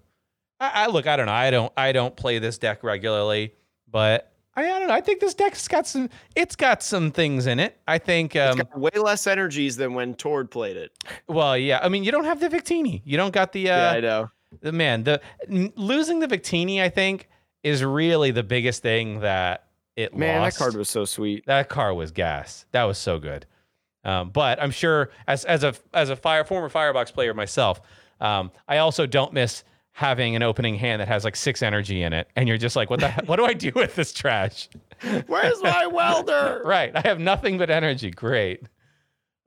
I, I look. I don't know. I don't. I don't play this deck regularly, but I, I don't know. I think this deck's got some. It's got some things in it. I think. it's Um, got way less energies than when tord played it well, yeah. I mean, you don't have the Victini. You don't got the. Uh, yeah i know the man the n- losing the Victini. I think is really the biggest thing that it man lost. that card was so sweet That car was gas. That was so good. Um, but I'm sure as as a as a fire former Firebox player myself, um, I also don't miss having an opening hand that has like six energy in it, and you're just like, what the he- what do I do with this trash? where's my welder right, I have nothing but energy. Great.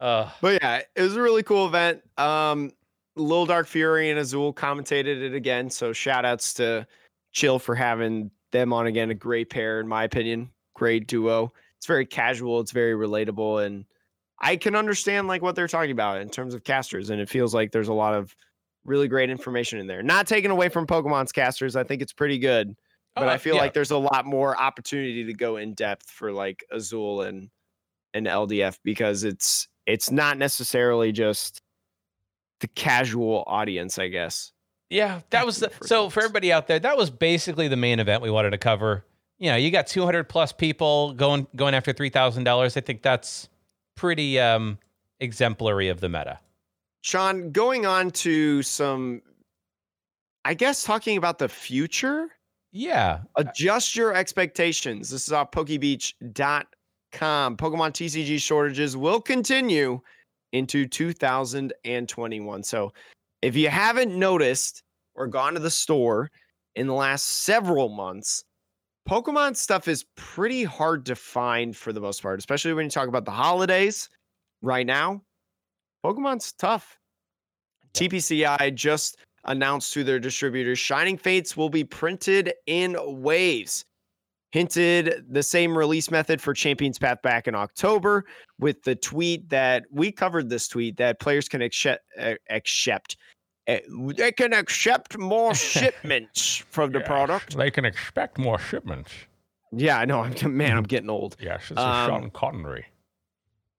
Uh, But yeah, it was a really cool event. Um, Lil Dark Fury and Azul commentated it again. So shout outs to Chill for having them on again. A great pair, in my opinion. Great duo. It's very casual, it's very relatable, and I can understand like what they're talking about in terms of casters. And it feels like there's a lot of really great information in there. Not taken away from Pokemon's casters. I think it's pretty good. But oh, I feel yeah. like there's a lot more opportunity to go in depth for like Azul and and LDF because it's it's not necessarily just the casual audience, I guess. Yeah, that was the, so for everybody out there. That was basically the main event we wanted to cover. You know, you got 200 plus people going going after three thousand dollars. I think that's pretty um, exemplary of the meta. Sean, going on to some I guess talking about the future, Yeah, uh, adjust your expectations. This is off pokebeach.com. Pokemon TCG shortages will continue into 2021. So if you haven't noticed or gone to the store in the last several months, Pokemon stuff is pretty hard to find for the most part, especially when you talk about the holidays right now. Pokemon's tough. TPCI just announced to their distributors Shining Fates will be printed in waves. Hinted the same release method for Champions Path back in October with the tweet that we covered this tweet that players can accept, accept uh, they can accept more shipments from the product. They can expect more shipments. Yeah, I know. I'm man, I'm getting old. Yes, is Um, Sean Connery.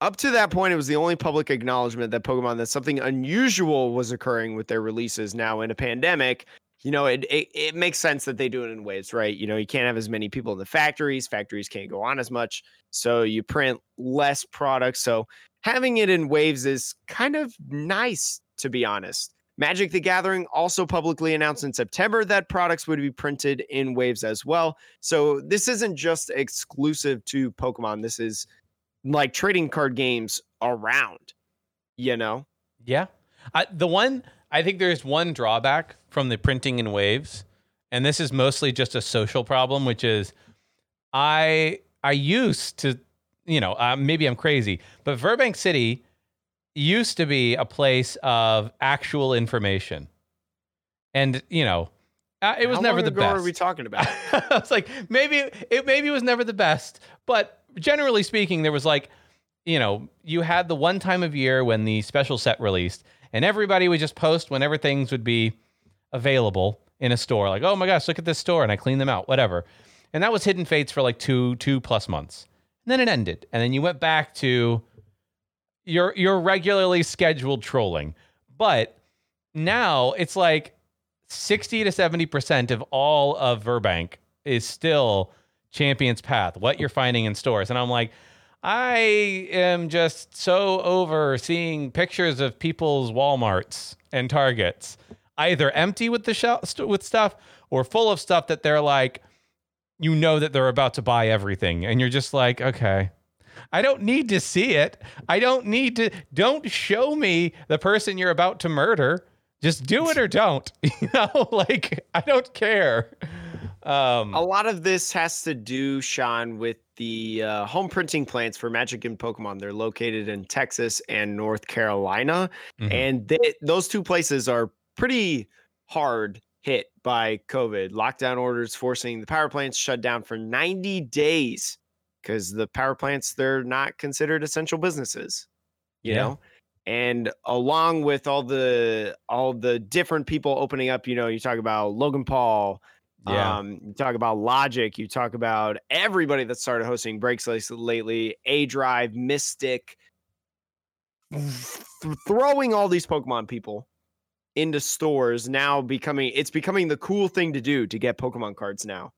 Up to that point, it was the only public acknowledgement that Pokemon that something unusual was occurring with their releases. Now in a pandemic, you know, it, it it makes sense that they do it in waves, right? You know, you can't have as many people in the factories. Factories can't go on as much, so you print less products. So having it in waves is kind of nice, to be honest. Magic the Gathering also publicly announced in September that products would be printed in waves as well. So this isn't just exclusive to Pokemon. This is like trading card games around, you know? Yeah, I, the one I think there's one drawback from the printing in waves, and this is mostly just a social problem, which is I I used to, you know, uh, maybe I'm crazy, but Burbank City used to be a place of actual information, and you know, uh, it was How never the best. Are we talking about? I was like, maybe it maybe it was never the best, but generally speaking, there was like, you know, you had the one time of year when the special set released, and everybody would just post whenever things would be available in a store. Like, oh my gosh, look at this store, and I clean them out, whatever. And that was Hidden Fates for like two two plus months. And then it ended, and then you went back to your your regularly scheduled trolling. But now it's like 60 to 70% of all of Verbank is still Champion's Path, what you're finding in stores. And I'm like, I am just so over seeing pictures of people's Walmarts and Targets either empty with the sh- with stuff or full of stuff that they're like you know that they're about to buy everything and you're just like, okay, I don't need to see it. I don't need to. Don't show me the person you're about to murder. Just do it or don't. You know, like I don't care. Um, a lot of this has to do, Sean, with the uh, home printing plants for Magic and Pokemon. They're located in Texas and North Carolina, mm-hmm. and they, those two places are pretty hard hit by COVID. Lockdown orders forcing the power plants shut down for 90 days because the power plants they're not considered essential businesses you yeah. know and along with all the all the different people opening up you know you talk about logan paul yeah. Um, you talk about Logic, you talk about everybody that started hosting breaks lately, A Drive, Mystic, throwing all these Pokemon people into stores now becoming it's becoming the cool thing to do to get Pokemon cards now.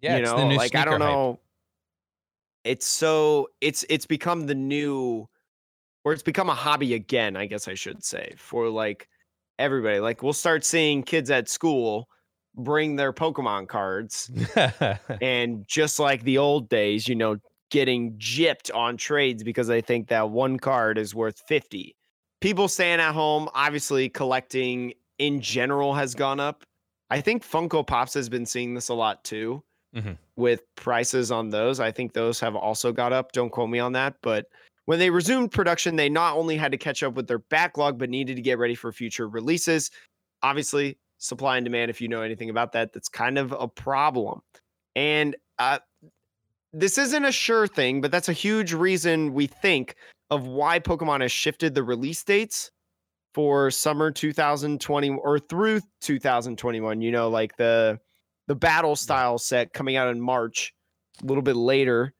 Yeah, you know, like I don't know. Hype it's so it's it's become the new or it's become a hobby again i guess i should say for like everybody like we'll start seeing kids at school bring their pokemon cards and just like the old days you know getting gypped on trades because they think that one card is worth 50 people staying at home obviously collecting in general has gone up i think funko pops has been seeing this a lot too mm-hmm. with prices on those. I think those have also got up. Don't quote me on that. But when they resumed production, they not only had to catch up with their backlog, but needed to get ready for future releases. Obviously, supply and demand, if you know anything about that, that's kind of a problem. And uh, this isn't a sure thing, but that's a huge reason we think of why Pokemon has shifted the release dates for summer 2020 or through 2021. You know, like the the battle style set coming out in March, a little bit later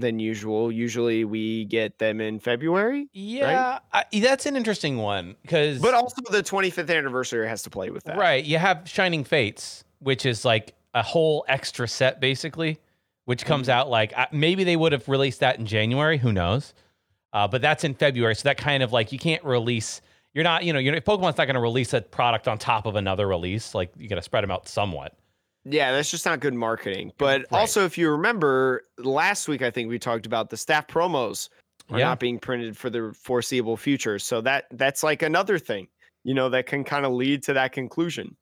than usual. Usually we get them in February. Yeah, right? I, that's an interesting one because. But also the 25th anniversary has to play with that. Right. You have Shining Fates, which is like a whole extra set basically, which comes mm-hmm. out like maybe they would have released that in January. Who knows? Uh, but that's in February, so that kind of like you can't release. You're not, you know, you're, Pokemon's not going to release a product on top of another release. Like you got to spread them out somewhat. Yeah, that's just not good marketing. But right. also, if you remember last week, I think we talked about the staff promos are yeah. not being printed for the foreseeable future. So that that's like another thing, you know, that can kind of lead to that conclusion.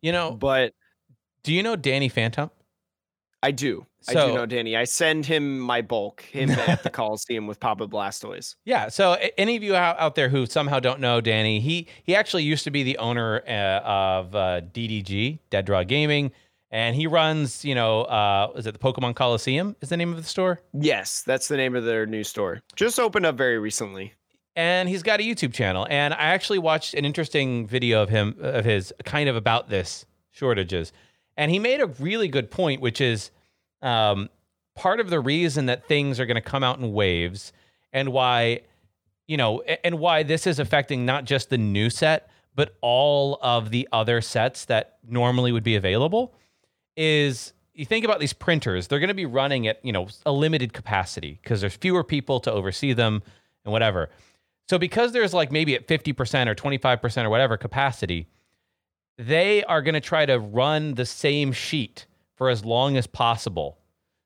You know, but do you know DannyPhantump? I do. So, I do know Danny. I send him my bulk, him at the Coliseum with Papa Blastoise. Yeah. So any of you out, out there who somehow don't know Danny, he he actually used to be the owner uh, of uh, DDG, Dead Draw Gaming and he runs, you know, uh, is it the Pokemon Coliseum? Is the name of the store? Yes, that's the name of their new store. Just opened up very recently. And he's got a YouTube channel, and I actually watched an interesting video of him of his kind of about this shortages, and he made a really good point, which is um, part of the reason that things are going to come out in waves, and why, you know, and why this is affecting not just the new set, but all of the other sets that normally would be available is you think about these printers, they're going to be running at, you know, a limited capacity because there's fewer people to oversee them and whatever. So because there's like maybe at 50% or 25% or whatever capacity, they are going to try to run the same sheet for as long as possible.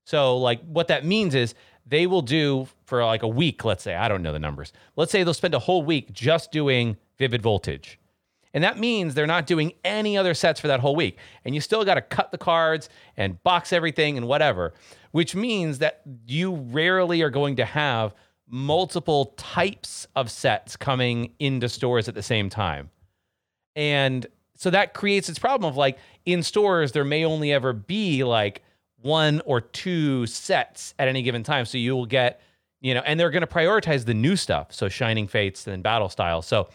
So like what that means is they will do for like a week, let's say, I don't know the numbers. Let's say they'll spend a whole week just doing vivid voltage. And that means they're not doing any other sets for that whole week. And you still got to cut the cards and box everything and whatever, which means that you rarely are going to have multiple types of sets coming into stores at the same time. And so that creates its problem of like in stores, there may only ever be like one or two sets at any given time. So you will get, you know, and they're going to prioritize the new stuff. So Shining Fates and Battle Style. So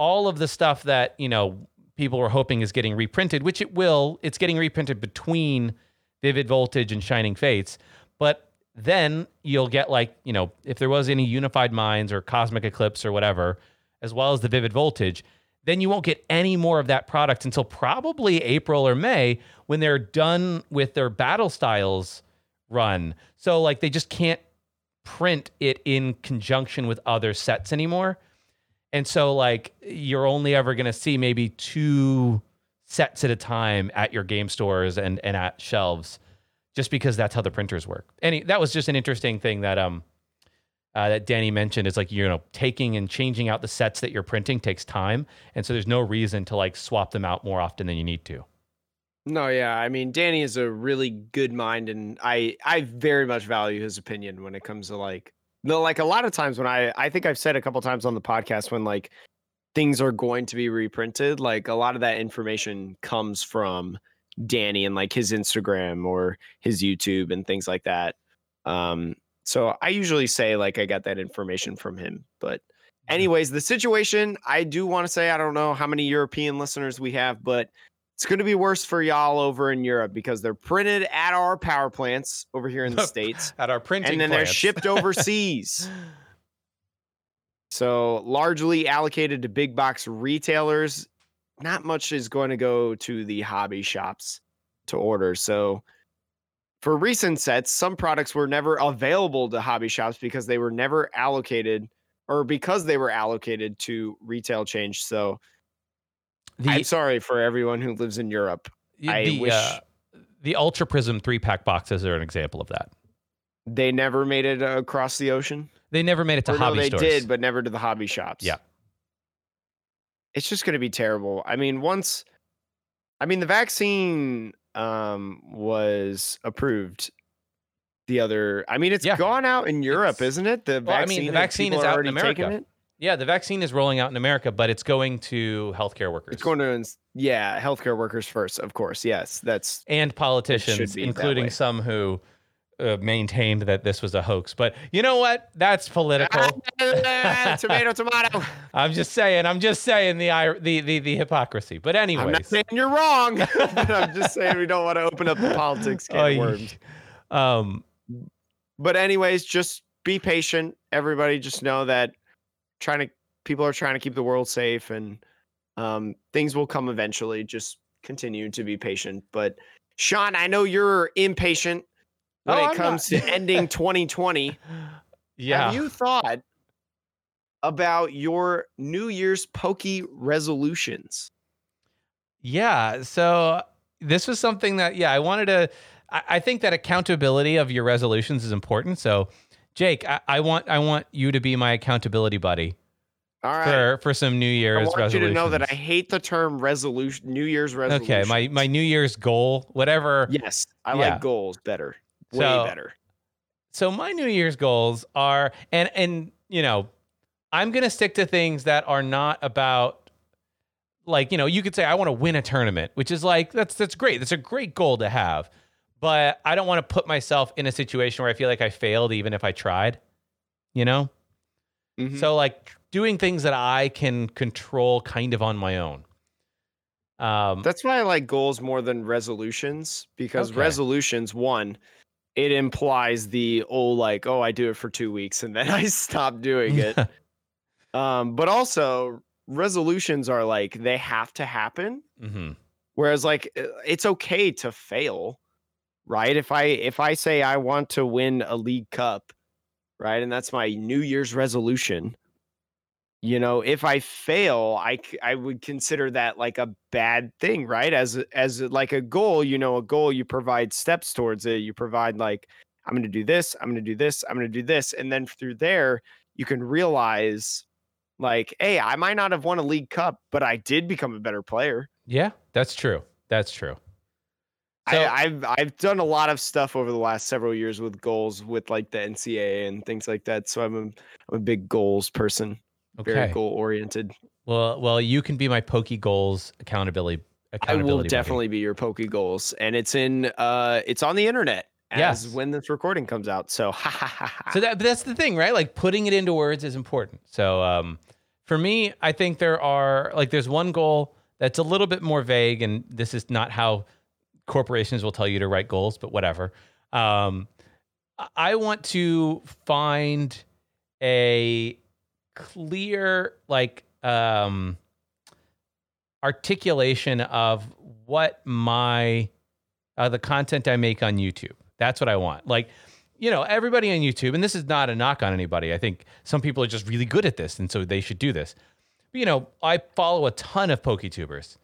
all of the stuff that you know people were hoping is getting reprinted, which it will. It's getting reprinted between Vivid Voltage and Shining Fates, but then you'll get like you know if there was any Unified Minds or Cosmic Eclipse or whatever, as well as the Vivid Voltage. Then you won't get any more of that product until probably April or May when they're done with their battle styles run. So like they just can't print it in conjunction with other sets anymore. And so like you're only ever going to see maybe two sets at a time at your game stores and and at shelves just because that's how the printers work. And that was just an interesting thing that um uh, that Danny mentioned is like you know taking and changing out the sets that you're printing takes time, and so there's no reason to like swap them out more often than you need to. No, yeah, I mean Danny is a really good mind, and I I very much value his opinion when it comes to like the like a lot of times when I I think I've said a couple times on the podcast when like things are going to be reprinted, like a lot of that information comes from Danny and like his Instagram or his YouTube and things like that. Um, so I usually say like I got that information from him. But anyways, the situation I do want to say I don't know how many European listeners we have, but it's going to be worse for y'all over in Europe because they're printed at our power plants over here in the states, at our printing, and then plants. they're shipped overseas. so largely allocated to big box retailers. Not much is going to go to the hobby shops to order. So for recent sets, some products were never available to hobby shops because they were never allocated or because they were allocated to retail change. So the, I'm sorry for everyone who lives in Europe. The, I wish uh, the Ultra Prism three pack boxes are an example of that. They never made it across the ocean. They never made it to or hobby no, they stores. did, but never to the hobby shops. Yeah, it's just going to be terrible. I mean, once, I mean, the vaccine um, was approved the other. I mean, it's yeah. gone out in Europe, it's, isn't it? The well, vaccine. I mean, the vaccine is out in America. Yeah, the vaccine is rolling out in America, but it's going to healthcare workers. It's going to yeah, healthcare workers first, of course. Yes, that's and politicians, including some who uh, maintained that this was a hoax. But you know what? That's political. tomato, tomato. I'm just saying. I'm just saying the the the, the hypocrisy. But anyways, I'm not saying you're wrong. I'm just saying we don't want to open up the politics can oh, worms. Um, but anyways, just be patient. Everybody, just know that trying to people are trying to keep the world safe, and um, things will come eventually. Just continue to be patient. But Sean, I know you're impatient when oh, it I'm comes not. to ending 2020. Yeah. Have you thought about your New Year's pokey resolutions? Yeah. So this was something that, yeah, I wanted to. I, I think that accountability of your resolutions is important. So, Jake, I, I, want I want you to be my accountability buddy. All right. For for some New Year's I want you to know that I hate the term resolution, New Year's resolution. Okay, my my New Year's goal, whatever. Yes, I yeah. like goals better. Way so, better. So my New Year's goals are, and and you know, I'm gonna stick to things that are not about like you know you could say I want to win a tournament, which is like that's that's great. That's a great goal to have, but I don't want to put myself in a situation where I feel like I failed even if I tried. You know. Mm-hmm. So like doing things that I can control kind of on my own. Um, That's why I like goals more than resolutions because okay. resolutions, one, it implies the oh like oh I do it for two weeks and then I stop doing it. um, but also resolutions are like they have to happen. Mm-hmm. Whereas like it's okay to fail, right? If I if I say I want to win a league cup, right, and that's my New Year's resolution, you know if i fail i i would consider that like a bad thing right? As as like a goal you know a goal you provide steps towards it. You provide like i'm going to do this i'm going to do this i'm going to do this and then through there you can realize like hey i might not have won a league cup but i did become a better player. Yeah that's true that's true so, I, have I've done a lot of stuff over the last several years with goals with like the NCAA and things like that. So I'm a I'm a big goals person. Okay. Very goal oriented. Well, well, you can be my Pokey Goals accountability. accountability I will definitely be your Pokey Goals, and it's in uh, it's on the internet. As yes. when this recording comes out. So, ha, ha, ha, so that, that's the thing, right? Like putting it into words is important. So, um, For me, I think there are like there's one goal that's a little bit more vague, and this is not how corporations will tell you to write goals, but whatever. Um, I want to find a clear like um, articulation of what my uh, the content I make on YouTube. That's what I want. Like, you know, everybody on YouTube, and this is not a knock on anybody. I think some people are just really good at this, and so they should do this. But, you know, I follow a ton of PokeTubers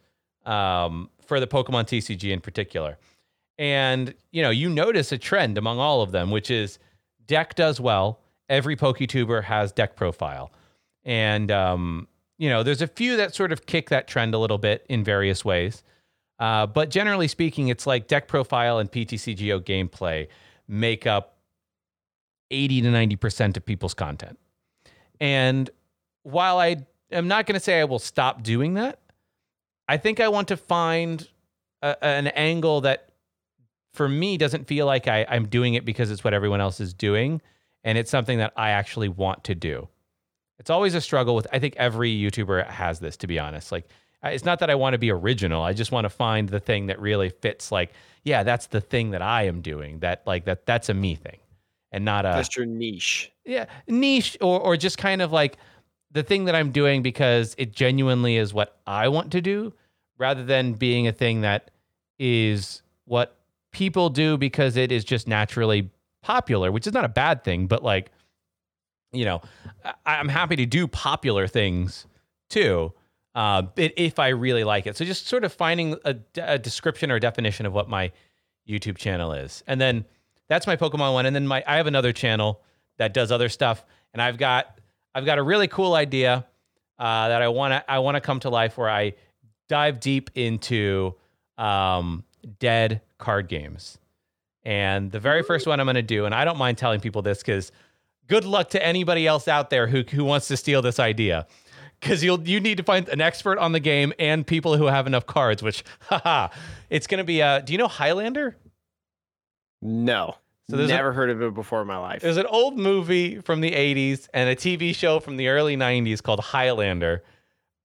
um, for the Pokemon TCG in particular. And, you know, you notice a trend among all of them, which is deck does well. Every PokeTuber has deck profile. And, um, you know, there's a few that sort of kick that trend a little bit in various ways. Uh, but generally speaking, it's like deck profile and PTCGO gameplay make up 80 to 90% of people's content. And while I am not going to say I will stop doing that, I think I want to find a, an angle that for me doesn't feel like I, I'm doing it because it's what everyone else is doing. And it's something that I actually want to do. It's always a struggle with, I think every YouTuber has this, to be honest. Like, it's not that I want to be original. I just want to find the thing that really fits. Like, yeah, that's the thing that I am doing. That like that that's a me thing, and not a that's your niche. Yeah, niche or or just kind of like the thing that I'm doing because it genuinely is what I want to do, rather than being a thing that is what people do because it is just naturally popular, which is not a bad thing. But like, you know, I, I'm happy to do popular things too uh, if I really like it. So just sort of finding a, a, description or definition of what my YouTube channel is, and then that's my Pokemon one. And then my I have another channel that does other stuff, and I've got I've got a really cool idea uh, that I want to I want to come to life where I dive deep into um, dead card games. And the very first one I'm going to do, and I don't mind telling people this because good luck to anybody else out there who who wants to steal this idea because you'll you need to find an expert on the game and people who have enough cards. Which, haha, it's going to be. Uh, do you know Highlander? No. So there's never a, heard of it before in my life. There's an old movie from the 80s and a TV show from the early 90s called Highlander.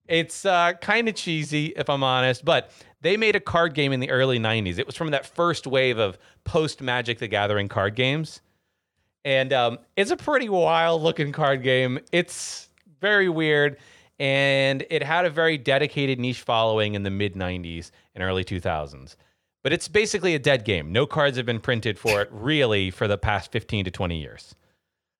It's uh, kind of cheesy, if I'm honest, but they made a card game in the early 90s. It was from that first wave of post Magic the Gathering card games. And um, it's a pretty wild looking card game. It's very weird and it had a very dedicated niche following in the mid 90s and early 2000s. But it's basically a dead game. No cards have been printed for it really for the past 15 to 20 years.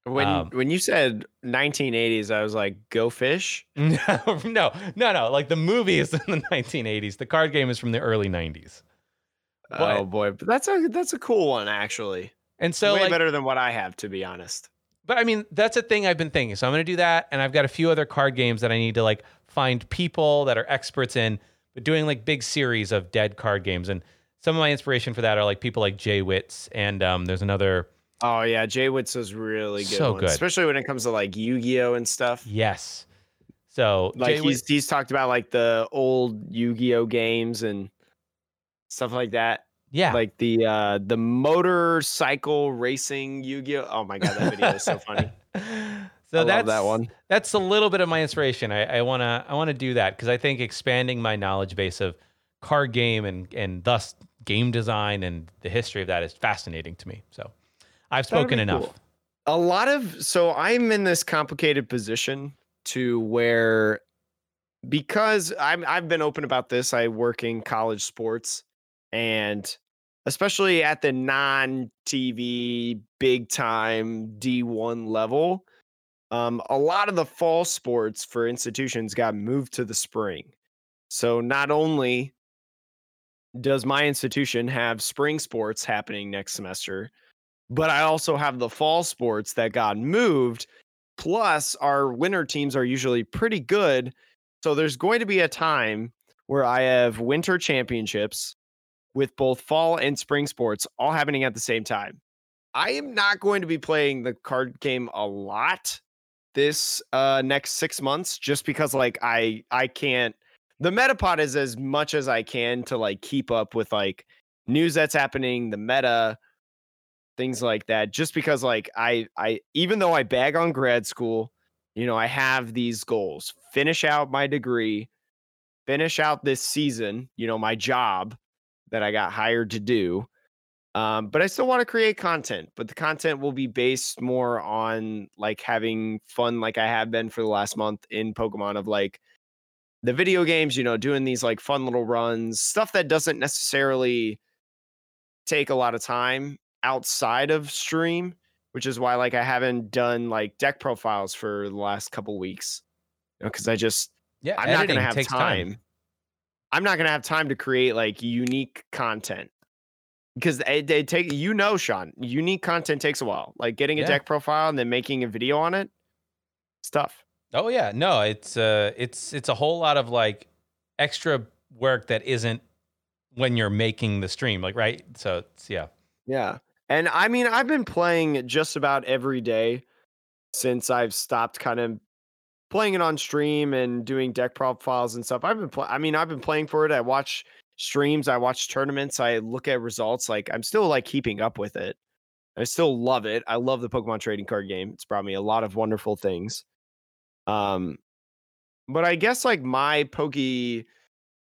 When um, when you said 1980s, I was like, "Go fish." No, no, no, no. Like the movie is in the 1980s. The card game is from the early 90s. But, oh boy, but that's a that's a cool one actually. And so, way like, better than what I have, to be honest but I mean, that's a thing I've been thinking. So I'm going to do that. And I've got a few other card games that I need to like find people that are experts in, but doing like big series of dead card games. And some of my inspiration for that are like people like Jay Witz. And um, there's another. Oh, yeah. Jay Witz is really good. So good. Especially when it comes to like Yu Gi Oh! and stuff. Yes. So like Jay he's, Witz- he's talked about like the old Yu Gi Oh! games and stuff like that. Yeah. Like the uh the motorcycle racing Yu-Gi-Oh. Oh my god, that video is so funny. So I that's that one. That's a little bit of my inspiration. I, I wanna I wanna do that because I think expanding my knowledge base of card game and and thus game design and the history of that is fascinating to me. So I've spoken enough. Cool. A lot of so I'm in this complicated position to where because I'm I've been open about this. I work in college sports and especially at the non-TV big time D1 level, um, a lot of the fall sports for institutions got moved to the spring. So not only does my institution have spring sports happening next semester, but I also have the fall sports that got moved. Plus, our winter teams are usually pretty good. So there's going to be a time where I have winter championships with both fall and spring sports all happening at the same time. I am not going to be playing the card game a lot this uh next 6 months just because like I I can't the metapod is as much as I can to like keep up with like news that's happening, the meta things like that just because like I I even though I bag on grad school, you know, I have these goals. finish out my degree, finish out this season, you know, my job that I got hired to do. Um, but I still want to create content, but the content will be based more on like having fun, like I have been for the last month in Pokemon, of like the video games, you know, doing these like fun little runs, stuff that doesn't necessarily take a lot of time outside of stream, which is why like I haven't done like deck profiles for the last couple weeks because I just Yeah, I'm not gonna have takes time. I'm not gonna have time to create like unique content because it, it take you know, Sean, unique content takes a while. Like getting a Yeah. deck profile and then making a video on it, stuff. Oh yeah, no, it's uh, it's it's a whole lot of like extra work that isn't when you're making the stream, like right. So it's yeah, Yeah. And I mean, I've been playing just about every day since I've stopped kind of playing it on stream and doing deck profiles and stuff. I've been playing, I mean, I've been playing for it. I watch streams, I watch tournaments, I look at results. Like, I'm still like keeping up with it. I still love it. I love the Pokemon trading card game. It's brought me a lot of wonderful things. Um, but I guess like my Poke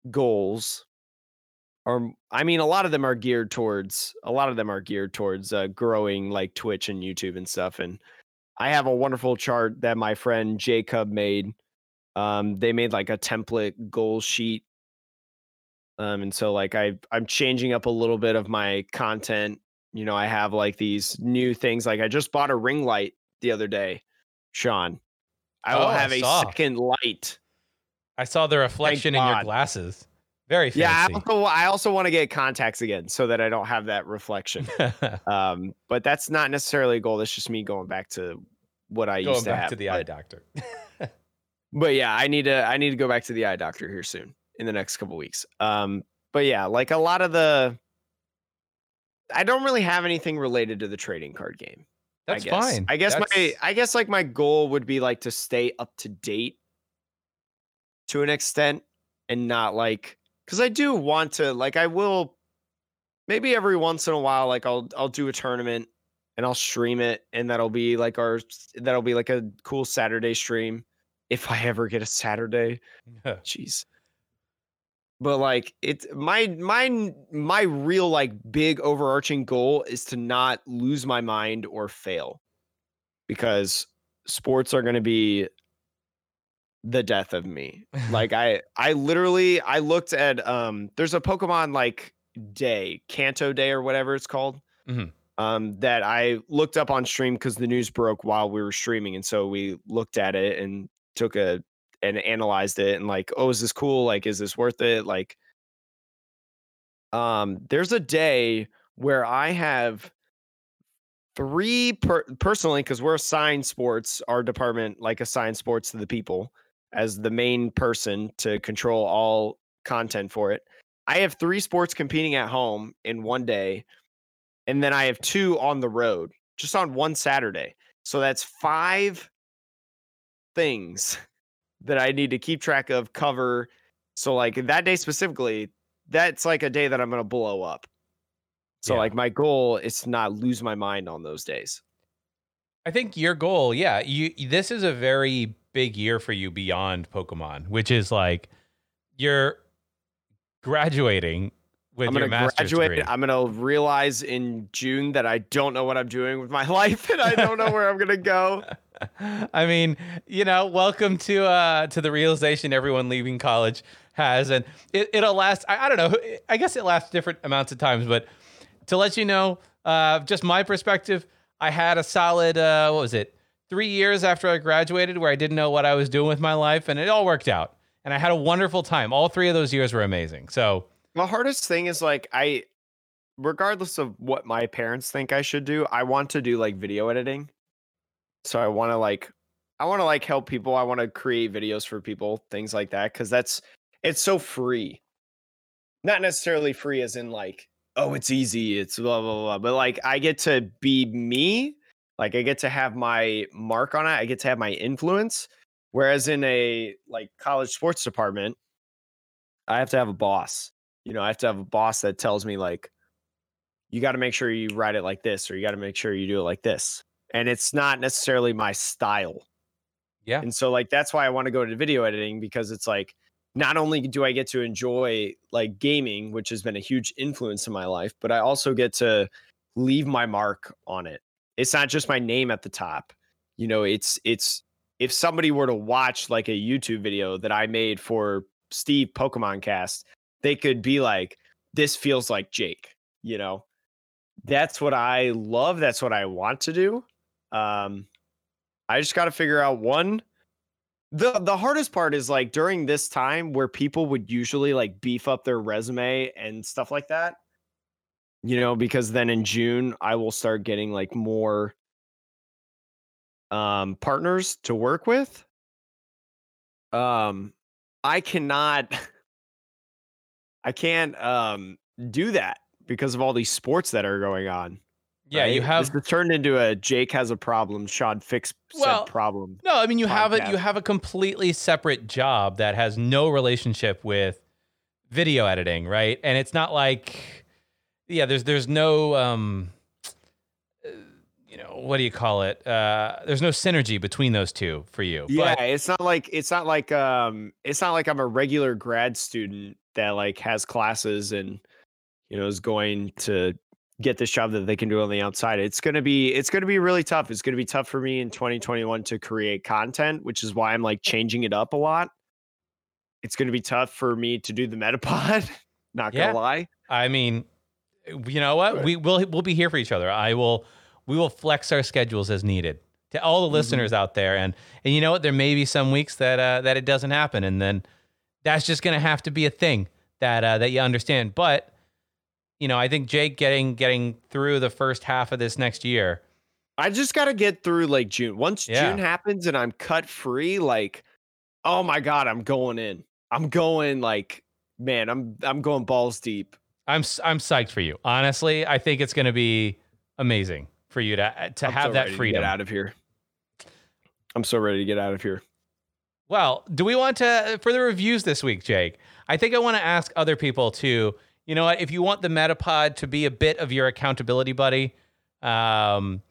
goals are I mean a lot of them are geared towards a lot of them are geared towards uh, growing like Twitch and YouTube and stuff and I have a wonderful chart that my friend Jacob made. Um they made like a template goal sheet. Um and so like I I'm changing up a little bit of my content. You know I have like these new things like I just bought a ring light the other day Sean I will Oh, I have a saw. second light I saw the reflection in your glasses. Very yeah I fancy. also, I also want to get contacts again so that I don't have that reflection Um, but that's not necessarily a goal. That's just me going back to what I Going used to back have. to the but, eye doctor. but yeah, I need to I need to go back to the eye doctor here soon in the next couple weeks. Um, but yeah, like a lot of the I don't really have anything related to the trading card game. That's I fine. I guess my I guess like my goal would be like to stay up to date to an extent and not like because I do want to like I will maybe every once in a while like I'll I'll do a tournament and I'll stream it and that'll be like our that'll be like a cool Saturday stream if I ever get a Saturday. Jeez. But like it's my my my real like big overarching goal is to not lose my mind or fail. Because sports are going to be the death of me. Like I I literally I looked at um there's a Pokemon like day, Kanto Day or whatever it's called. Mhm. Um that I looked up on stream cuz the news broke while we were streaming and so we looked at it and took a and analyzed it and like, oh, is this cool? Like, is this worth it? Like, um, there's a day where I have three per- personally because we're assigned sports, our department like assigned sports to the people as the main person to control all content for it. I have three sports competing at home in one day, and then I have two on the road just on one Saturday. So that's five things that I need to keep track of, cover. So like that day specifically, that's like a day that I'm gonna blow up. So Yeah. like my goal is to not lose my mind on those days. I think your goal, yeah, you this is a very big year for you beyond Pokemon, which is like you're graduating with I'm your master's graduate. degree. I'm gonna realize in June that I don't know what I'm doing with my life and I don't know where I'm gonna go. I mean, you know, welcome to uh to the realization everyone leaving college has, and it, it'll last. I, I don't know. I guess it lasts different amounts of times, but to let you know, uh, just my perspective, I had a solid uh, what was it? Three years after I graduated, where I didn't know what I was doing with my life, and it all worked out, and I had a wonderful time. All three of those years were amazing. So The hardest thing is like I, regardless of what my parents think I should do, I want to do like video editing. So I want to like, I want to like help people. I want to create videos for people, things like that, because that's it's so free. Not necessarily free as in like, oh, it's easy, it's blah blah blah, but like I get to be me. Like I get to have my mark on it. I get to have my influence. Whereas in a like college sports department, I have to have a boss you know, I have to have a boss that tells me like, you got to make sure you write it like this, or you got to make sure you do it like this. And it's not necessarily my style. Yeah. And so like that's why I want to go to video editing because it's like not only do I get to enjoy like gaming, which has been a huge influence in my life, but I also get to leave my mark on it. It's not just my name at the top. You know, it's it's if somebody were to watch like a YouTube video that I made for Steve Pokemon Cast, they could be like, this feels like Jake, you know. That's what I love. That's what I want to do. Um, I just got to figure out one. The the hardest part is like during this time where people would usually like beef up their resume and stuff like that. You know, because then in June I will start getting like more um partners to work with. Um I cannot I can't um do that because of all these sports that are going on. Yeah, you have this turned into a Jake has a problem, Sean fix Well, said problem. No, I mean you have a you have a completely separate job that has no relationship with video editing, right? And it's not like yeah, there's there's no um you know, what do you call it? Uh there's no synergy between those two for you. Yeah, But it's not like it's not like um it's not like I'm a regular grad student that like has classes and you know is going to get this job that they can do on the outside. It's going to be it's going to be really tough. It's going to be tough for me in 2021 to create content, which is why I'm like changing it up a lot. It's going to be tough for me to do the Metapod, not Yeah. to lie. I mean, you know what? Right. We will we'll be here for each other. I will we will flex our schedules as needed to all the Mhm. listeners out there. And and you know what? There may be some weeks that uh, that it doesn't happen, and then that's just gonna have to be a thing that uh, that you understand. But you know, I think Jake getting getting through the first half of this next year. I just got to get through like June. Once Yeah. June happens and I'm cut free, like, oh my god, I'm going in. I'm going like, man, I'm I'm going balls deep. I'm I'm psyched for you. Honestly, I think it's gonna be amazing for you to uh, to I'm have so that to freedom. get out of here. I'm so ready to get out of here. Well, do we want to for the reviews this week, Jake? I think I want to ask other people to, you know what, if you want the Metapod to be a bit of your accountability buddy, um,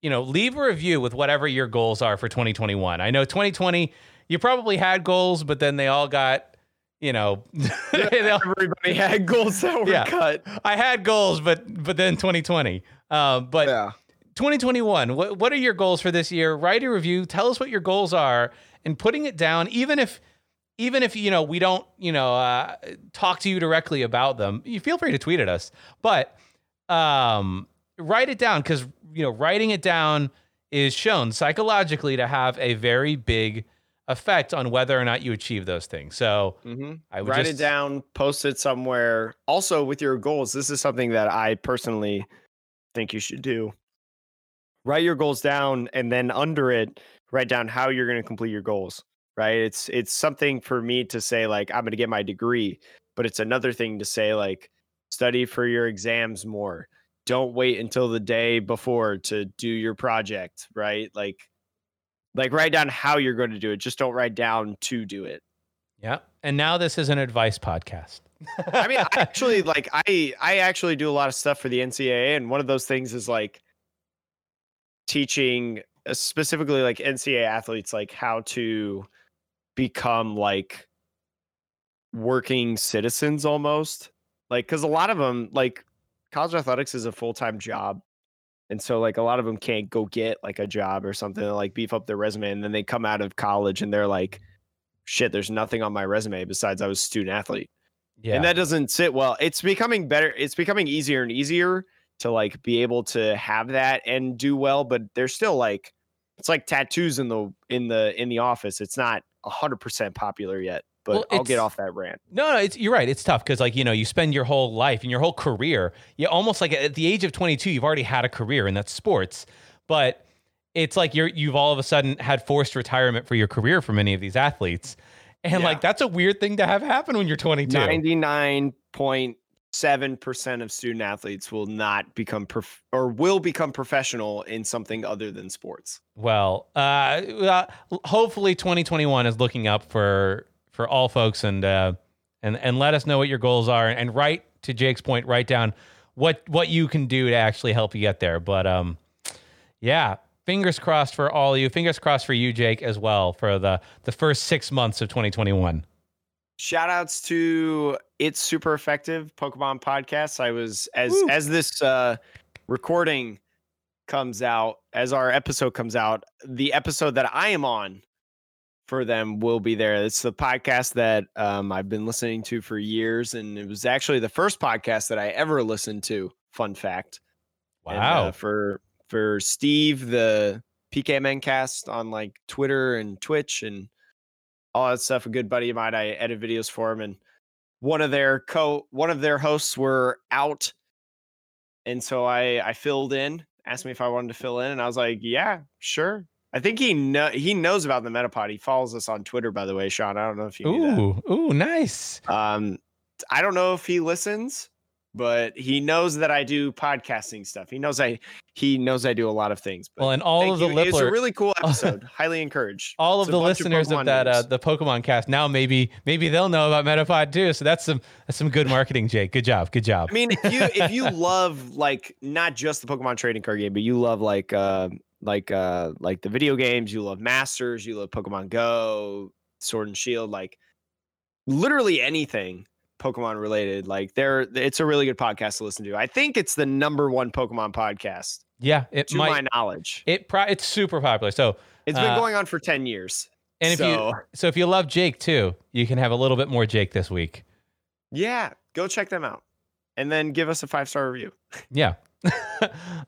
you know, leave a review with whatever your goals are for 2021. I know 2020, you probably had goals, but then they all got, you know, they all- Everybody had goals that were Yeah. cut. I had goals, but but then 2020. Um, but Yeah. 2021 what, what are your goals for this year write a review tell us what your goals are and putting it down even if even if you know we don't you know uh, talk to you directly about them you feel free to tweet at us but um write it down because you know writing it down is shown psychologically to have a very big effect on whether or not you achieve those things so hmm i would Write just it down, post it somewhere. Also, with your goals, this is something that I personally think you should do. Write your goals down, and then under it, write down how you're going to complete your goals. Right? It's it's something for me to say like I'm going to get my degree, but it's another thing to say like study for your exams more. Don't wait until the day before to do your project. Right? Like like write down how you're going to do it. Just don't write down to do it. yeah and now this is an advice podcast I mean, I actually like I I actually do a lot of stuff for the NCAA, and one of those things is like teaching uh, specifically like NCAA athletes like how to become like working citizens almost like because a lot of them like college athletics is a full-time job and so like a lot of them can't go get like a job or something to like beef up their resume and then they come out of college and they're like shit there's nothing on my resume besides i was a student athlete. Yeah. and that doesn't sit well it's becoming better it's becoming easier and easier to like be able to have that and do well but there's still like it's like tattoos in the in the in the office it's not 100% popular yet but Well, i'll get off that rant No, no, it's you're right. It's tough because like you know you spend your whole life and your whole career. You almost like at the age of 22, you've already had a career, and that's sports. But it's like you're you've all of a sudden had forced retirement for your career for many of these athletes, and Yeah. like that's a weird thing to have happen when you're 22. 99.7% of student athletes will not become prof- or will become professional in something other than sports Well, uh, uh, hopefully 2021 is looking up for for all folks, and uh, and and let us know what your goals are, and write to Jake's point, write down what what you can do to actually help you get there. But um, yeah, fingers crossed for all of you. Fingers crossed for you, Jake, as well for the the first six months of 2021. Shout outs to It's Super Effective Pokemon Podcast. I was as Woo. as this uh recording comes out, as our episode comes out, the episode that I am on for them will be there. It's the podcast that um, I've been listening to for years, and it was actually the first podcast that I ever listened to. Fun fact. And, Wow. uh, for for Steve, the PKMN cast on like Twitter and Twitch and all that stuff. A good buddy of mine, I edit videos for him, and one of their co one of their hosts were out, and so I I filled in. Asked me if I wanted to fill in, and I was like, "Yeah, sure." I think he know he knows about the Metapod. He follows us on Twitter, by the way, Sean. I don't know if you. Ooh, ooh, nice. Um, I don't know if he listens, but he knows that I do podcasting stuff. He knows I he knows I do a lot of things. But Well, and all of the you. It's a really cool episode. Highly encouraged. all of It's the listeners of, Pokemon that uh, the Pokemon cast now maybe maybe they'll know about Metapod too. So that's some that's some good marketing, Jake. Good job. Good job. I mean, if you if you love like not just the Pokemon trading card game, but you love like uh like uh like the video games, you love Masters, you love Pokemon Go, Sword and Shield, like literally anything Pokemon related. Like there, it's a really good podcast to listen to. I think it's the number one Pokemon podcast yeah, it to might. my knowledge. It pro- it's super popular. So It's been uh, going on for ten years. and if so, you so if you love Jake too, you can have a little bit more Jake this week. yeah, go check them out, and then give us a five star review. Yeah.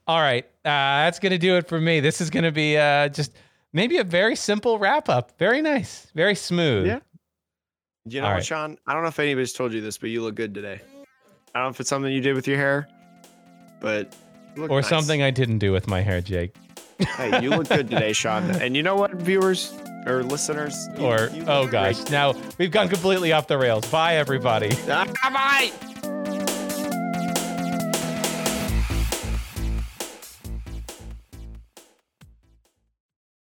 All right. Uh, that's gonna do it for me. This is gonna be uh, just maybe a very simple wrap up. Very nice. Very smooth. Yeah. You know what, right. Sean? I don't know if anybody's told you this, but you look good today. I don't know if it's something you did with your hair, but you look Or nice. something I didn't do with my hair, Jake. Hey, you look good today, Sean. And you know what, viewers or listeners? You- Or you oh gosh, great. now we've gone completely off the rails. Bye everybody. Ah, bye.